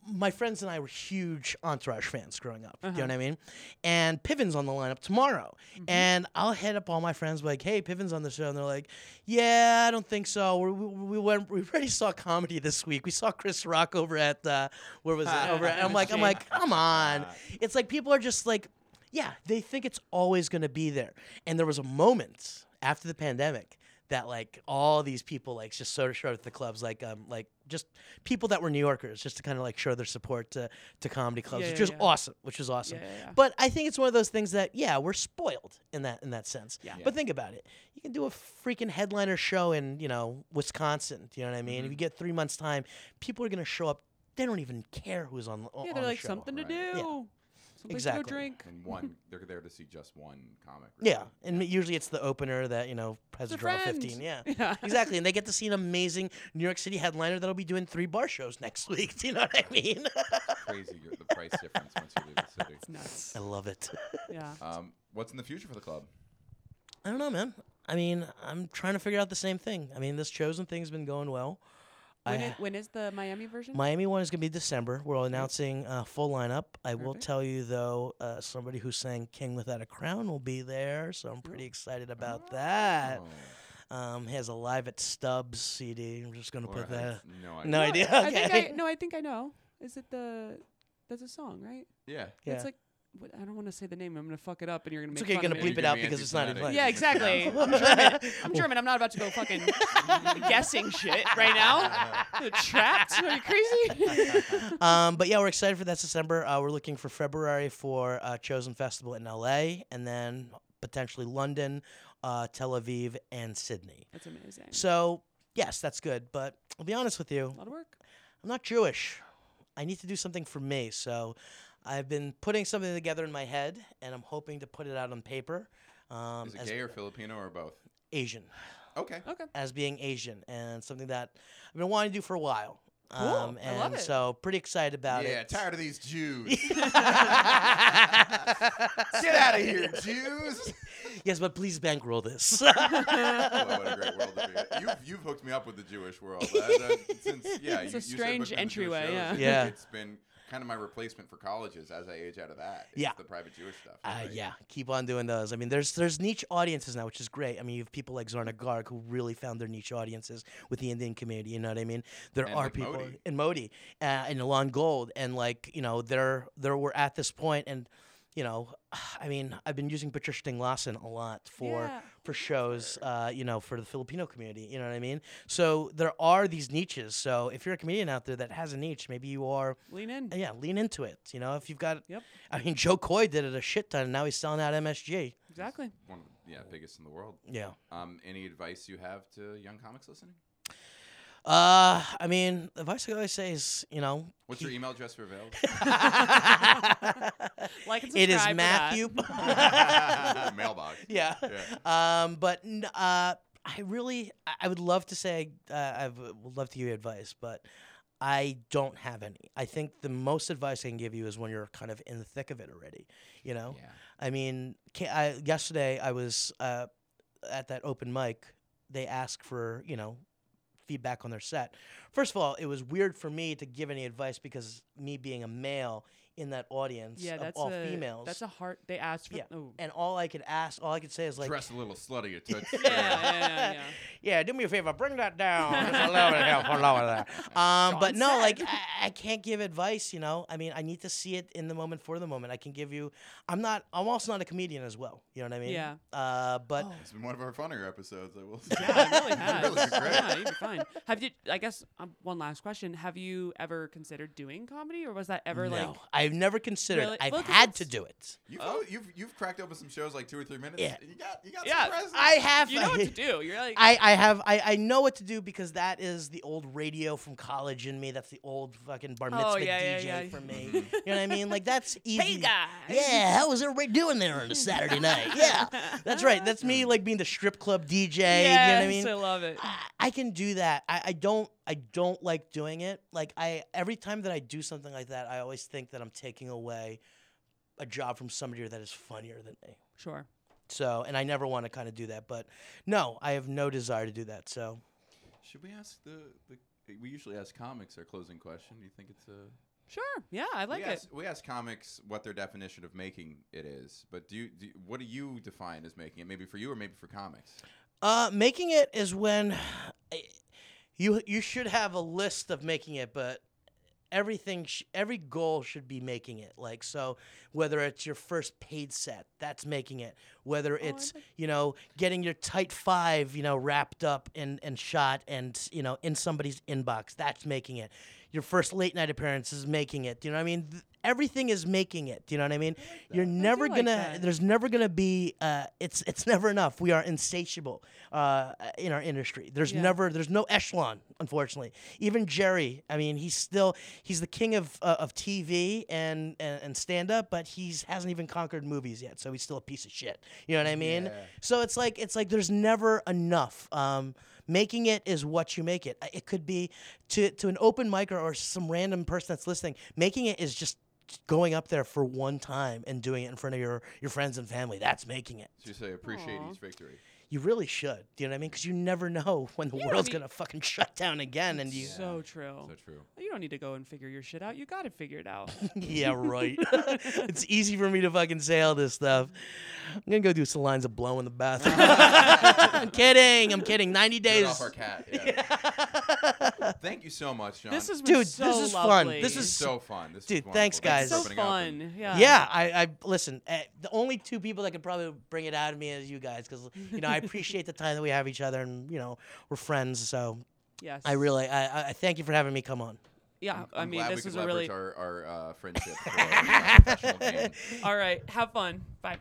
[SPEAKER 3] my friends and I were huge Entourage fans growing up. You know what I mean? And Piven's on the lineup tomorrow, and I'll hit up all my friends like, "Hey, Piven's on the show," and they're like, "Yeah, I don't think so. We're, we we went. We already saw comedy this week. We saw Chris Rock over at uh, where was it? Over. At, I'm like, I'm like, *laughs* come on. It's like people are just like, yeah, they think it's always going to be there. And there was a moment after the pandemic that like all these people like just sort of showed up at the clubs like um like just people that were New Yorkers just to kind of like show their support to, to comedy clubs,
[SPEAKER 1] Yeah,
[SPEAKER 3] which
[SPEAKER 1] yeah,
[SPEAKER 3] was
[SPEAKER 1] yeah.
[SPEAKER 3] awesome, which was awesome.
[SPEAKER 1] Yeah, yeah, yeah.
[SPEAKER 3] But I think it's one of those things that yeah, we're spoiled in that in that sense.
[SPEAKER 1] Yeah.
[SPEAKER 3] But think about it. You can do a freaking headliner show in, you know, Wisconsin, Do you know what I mean?
[SPEAKER 1] Mm-hmm.
[SPEAKER 3] If you get 3 months time, people are going to show up. They don't even care who's on, on
[SPEAKER 1] Yeah,
[SPEAKER 3] on
[SPEAKER 1] they're
[SPEAKER 3] the
[SPEAKER 1] like
[SPEAKER 3] show.
[SPEAKER 1] something to
[SPEAKER 2] right.
[SPEAKER 1] do.
[SPEAKER 3] Yeah.
[SPEAKER 1] Something
[SPEAKER 3] Exactly.
[SPEAKER 1] drink.
[SPEAKER 2] and one, *laughs* they're there to see just one comic.
[SPEAKER 3] Yeah,
[SPEAKER 2] really.
[SPEAKER 3] and usually it's the opener that you know has
[SPEAKER 1] It's
[SPEAKER 3] a
[SPEAKER 1] a
[SPEAKER 3] draw of
[SPEAKER 1] friend.
[SPEAKER 3] fifteen. Yeah, *laughs*
[SPEAKER 1] Yeah.
[SPEAKER 3] exactly, and they get to see an amazing New York City headliner that'll be doing three bar shows next week. *laughs* Do you know what I mean?
[SPEAKER 2] crazy your- the price difference once you leave the city.
[SPEAKER 1] It's nuts.
[SPEAKER 3] I love it.
[SPEAKER 1] Yeah.
[SPEAKER 2] Um, what's in the future for the club?
[SPEAKER 3] I don't know, man. I mean, I'm trying to figure out the same thing. I mean, this chosen thing's been going well. I
[SPEAKER 1] When,
[SPEAKER 3] ha-
[SPEAKER 1] it, when is the Miami version?
[SPEAKER 3] Miami one is gonna be December. We're announcing a full lineup. I will tell you though, uh, somebody who sang "King Without a Crown" will be there, so I'm pretty excited about that.
[SPEAKER 2] Oh,
[SPEAKER 3] Um, he has a live at Stubbs CD. I'm just gonna put
[SPEAKER 2] I
[SPEAKER 3] that.
[SPEAKER 2] no idea.
[SPEAKER 3] No idea.
[SPEAKER 1] I *laughs* think I no. I think I know. Is it the? That's a song, right?
[SPEAKER 2] Yeah.
[SPEAKER 3] Yeah.
[SPEAKER 1] It's like what, I don't want to say the name. I'm gonna fuck it up, and you're gonna
[SPEAKER 3] It's
[SPEAKER 1] make
[SPEAKER 3] okay, you're
[SPEAKER 1] fun
[SPEAKER 3] gonna
[SPEAKER 1] of me.
[SPEAKER 3] bleep it
[SPEAKER 2] You're
[SPEAKER 3] out
[SPEAKER 2] gonna be
[SPEAKER 3] because it's not
[SPEAKER 2] anti-Semitic.
[SPEAKER 3] advice.
[SPEAKER 1] Yeah, exactly. *laughs* I'm German. I'm German. I'm not about to go fucking *laughs* guessing shit right now. *laughs* Trapped? Are you crazy?
[SPEAKER 3] Um, but yeah, we're excited for that December. Uh, we're looking for February for uh, Chosen Festival in LA, and then potentially London, uh, Tel Aviv, and Sydney.
[SPEAKER 1] That's amazing.
[SPEAKER 3] So yes, that's good. But I'll be honest with you,
[SPEAKER 1] a lot of work.
[SPEAKER 3] I'm not Jewish. I need to do something for me. So I've been putting something together in my head, and I'm hoping to put it out on paper. Um,
[SPEAKER 2] Is it
[SPEAKER 3] as
[SPEAKER 2] gay or Filipino or both?
[SPEAKER 3] Asian,
[SPEAKER 2] Okay.
[SPEAKER 1] Okay.
[SPEAKER 3] as being Asian, and something that I've been wanting to do for a while.
[SPEAKER 1] Cool.
[SPEAKER 3] Um,
[SPEAKER 1] I love
[SPEAKER 3] and
[SPEAKER 1] it.
[SPEAKER 3] so pretty excited about it.
[SPEAKER 2] yeah,
[SPEAKER 3] it.
[SPEAKER 2] tired of these Jews. *laughs* Get out of here, Jews.
[SPEAKER 3] yes, but please bankroll this.
[SPEAKER 2] Boy, *laughs* what a great world to be. in. You've, you've hooked me up with the Jewish world. Uh, uh, since, yeah,
[SPEAKER 1] It's
[SPEAKER 2] you,
[SPEAKER 1] a
[SPEAKER 2] you said
[SPEAKER 1] strange
[SPEAKER 2] book me with the Jewish
[SPEAKER 1] entryway, yeah.
[SPEAKER 2] It-
[SPEAKER 3] Yeah.
[SPEAKER 2] It's been kind of my replacement for colleges as I age out of that.
[SPEAKER 3] Yeah.
[SPEAKER 2] the private Jewish stuff.
[SPEAKER 3] Uh, yeah, keep on doing those. I mean, there's there's niche audiences now, which is great. I mean, you have people like Zarna Garg who really found their niche audiences with the Indian community. You know what I mean? There
[SPEAKER 2] And
[SPEAKER 3] are
[SPEAKER 2] like
[SPEAKER 3] people
[SPEAKER 2] Modi.
[SPEAKER 3] in Modi uh, and Alon Gold, and like you know, they're they're we're at this point, and you know, *sighs* I mean, I've been using Patricia Ding Lawson a lot for
[SPEAKER 1] Yeah.
[SPEAKER 3] For shows, uh, you know, for the Filipino community. You know what I mean? So there are these niches. So if you're a comedian out there that has a niche, maybe you are
[SPEAKER 1] Lean in.
[SPEAKER 3] uh, yeah, lean into it. You know, if you've got,
[SPEAKER 1] Yep.
[SPEAKER 3] I mean, Jo Koy did it a shit ton. And now he's selling out MSG.
[SPEAKER 1] Exactly.
[SPEAKER 2] One of the yeah, biggest in the world.
[SPEAKER 3] Yeah.
[SPEAKER 2] Um, any advice you have to young comics listening?
[SPEAKER 3] Uh, I mean, the advice I always say is, you know,
[SPEAKER 2] What's your email address for available? *laughs*
[SPEAKER 1] Like and
[SPEAKER 3] it is
[SPEAKER 1] subscribe for that.
[SPEAKER 3] Matthew. *laughs* *laughs*
[SPEAKER 2] Mailbox.
[SPEAKER 3] yeah.
[SPEAKER 2] Yeah.
[SPEAKER 3] Um, but n- uh, I really, I- I would love to say, uh, I w- would love to give you advice, but I don't have any. I think the most advice I can give you is when you're kind of in the thick of it already. You know,
[SPEAKER 2] Yeah.
[SPEAKER 3] I mean, ca- I, yesterday I was uh, at that open mic. They asked for you know feedback on their set. First of all, it was weird for me to give any advice because me being a male in that audience
[SPEAKER 1] Yeah,
[SPEAKER 3] of
[SPEAKER 1] that's
[SPEAKER 3] all
[SPEAKER 1] a,
[SPEAKER 3] females.
[SPEAKER 1] That's a hard. They asked for.
[SPEAKER 3] Yeah.
[SPEAKER 1] Oh.
[SPEAKER 3] and all I could ask, all I could say is like,
[SPEAKER 2] Dress a little slutty, you toots.
[SPEAKER 1] Yeah, yeah, yeah, yeah.
[SPEAKER 3] yeah, do me a favor, bring that down. Just a little bit here, a little bit there. *laughs* Um, but no, like. I, I can't give advice. You know, I mean, I need to see it in the moment for the moment. I can give you. I'm not. I'm also not a comedian as well. You know what I mean?
[SPEAKER 1] Yeah.
[SPEAKER 3] Uh, but
[SPEAKER 1] Oh.
[SPEAKER 2] It's been one of our funnier episodes. I will say.
[SPEAKER 1] Yeah, it really *laughs* has.
[SPEAKER 2] really great.
[SPEAKER 1] Yeah, you'd be fine. Have you? I guess um, one last question. Have you ever considered doing comedy, or was that ever like,
[SPEAKER 3] no,
[SPEAKER 1] like?
[SPEAKER 3] I've never considered.
[SPEAKER 1] Really?
[SPEAKER 3] I've
[SPEAKER 1] Well, 'cause
[SPEAKER 3] had to do it.
[SPEAKER 2] You've,
[SPEAKER 1] Oh.
[SPEAKER 2] you've you've cracked open some shows like two or three minutes.
[SPEAKER 3] Yeah.
[SPEAKER 2] You got you got
[SPEAKER 1] Yeah,
[SPEAKER 2] some presence.
[SPEAKER 3] I have.
[SPEAKER 1] You know what to do. You're like.
[SPEAKER 3] I, I have I, I know what to do because that is the old radio from college in me. That's the old fucking bar oh, mitzvah
[SPEAKER 1] Oh, yeah, yeah,
[SPEAKER 3] DJ
[SPEAKER 1] yeah.
[SPEAKER 3] for me. You know what I mean? Like that's *laughs* easy.
[SPEAKER 1] hey guys.
[SPEAKER 3] Yeah, how was everybody doing there on a Saturday night? *laughs* Yeah, that's right. That's me, like being the strip club DJ.
[SPEAKER 1] Yes,
[SPEAKER 3] you know what I mean?
[SPEAKER 1] I love it.
[SPEAKER 3] I, I can do that. I, I don't. I don't like doing it. Like I, every time that I do something like that, I always think that I'm taking away a job from somebody that is funnier than me.
[SPEAKER 1] Sure.
[SPEAKER 3] So, and I never want to kind of do that. But no, I have no desire to do that. So,
[SPEAKER 2] Should we ask the, the we usually ask comics our closing question. Do you think it's a
[SPEAKER 1] Sure. Yeah, I like
[SPEAKER 2] we
[SPEAKER 1] it.
[SPEAKER 2] ask, we ask comics what their definition of making it is, but do you, do you- what do you define as making it? Maybe for you or maybe for comics?
[SPEAKER 3] uh, making it is when you you should have a list of making it, but everything sh- every goal should be making it. Like so whether it's your first paid set that's making it. Whether
[SPEAKER 1] oh,
[SPEAKER 3] it's you know getting your tight five you know wrapped up and and shot and you know in somebody's inbox that's making it your first late night appearance is making it. You know what i mean? Th- everything is making it. You know what i mean? You're never
[SPEAKER 1] like
[SPEAKER 3] gonna
[SPEAKER 1] that.
[SPEAKER 3] there's never gonna be uh it's it's *laughs* never enough. We are insatiable uh in our industry. There's
[SPEAKER 1] Yeah.
[SPEAKER 3] never there's no echelon unfortunately. Even jerry i mean he's still he's the king of uh, of tv and and, and stand up but he's hasn't even conquered movies yet so he's still a piece of shit. You know what i mean?
[SPEAKER 2] Yeah.
[SPEAKER 3] so it's like it's like there's never enough. Um making it is what you make it it could be to to an open mic or, or some random person that's listening making it is just going up there for one time and doing it in front of your your friends and family that's making it
[SPEAKER 2] So you say appreciate
[SPEAKER 1] Aw.
[SPEAKER 2] each victory.
[SPEAKER 3] You really should. Do you know what I mean? Because you never know *laughs* when the
[SPEAKER 1] Yeah, I
[SPEAKER 3] world's
[SPEAKER 1] mean-
[SPEAKER 3] gonna fucking shut down again, and you.
[SPEAKER 1] So true.
[SPEAKER 2] So true.
[SPEAKER 1] You don't need to go and figure your shit out. You got to figure it out. *laughs*
[SPEAKER 3] yeah, right. *laughs* it's easy for me to fucking say all this stuff. I'm gonna go do some lines of blow in the bathroom. I'm kidding. I'm kidding. 90 days.
[SPEAKER 2] off our cat. Yeah. Thank you so much, John.
[SPEAKER 1] This has been
[SPEAKER 3] Dude,
[SPEAKER 1] so
[SPEAKER 3] this is fun. This is
[SPEAKER 2] so fun. This
[SPEAKER 3] Dude,
[SPEAKER 2] is
[SPEAKER 3] thanks, guys.
[SPEAKER 2] for
[SPEAKER 1] so
[SPEAKER 2] opening and-
[SPEAKER 1] fun. Yeah.
[SPEAKER 3] Yeah, I, I listen. Uh, the only two people that could probably bring it out of me is you guys, because you know I appreciate the time that we have each other, and you know we're friends. So
[SPEAKER 1] Yes.
[SPEAKER 3] I really, I, I- I thank you for having me come on.
[SPEAKER 1] Yeah.
[SPEAKER 2] I'm,
[SPEAKER 1] I
[SPEAKER 2] I'm
[SPEAKER 1] mean, this is a really.
[SPEAKER 2] leverage our, our uh, friendship *laughs* for uh, professional.
[SPEAKER 1] All right. Have fun. Bye.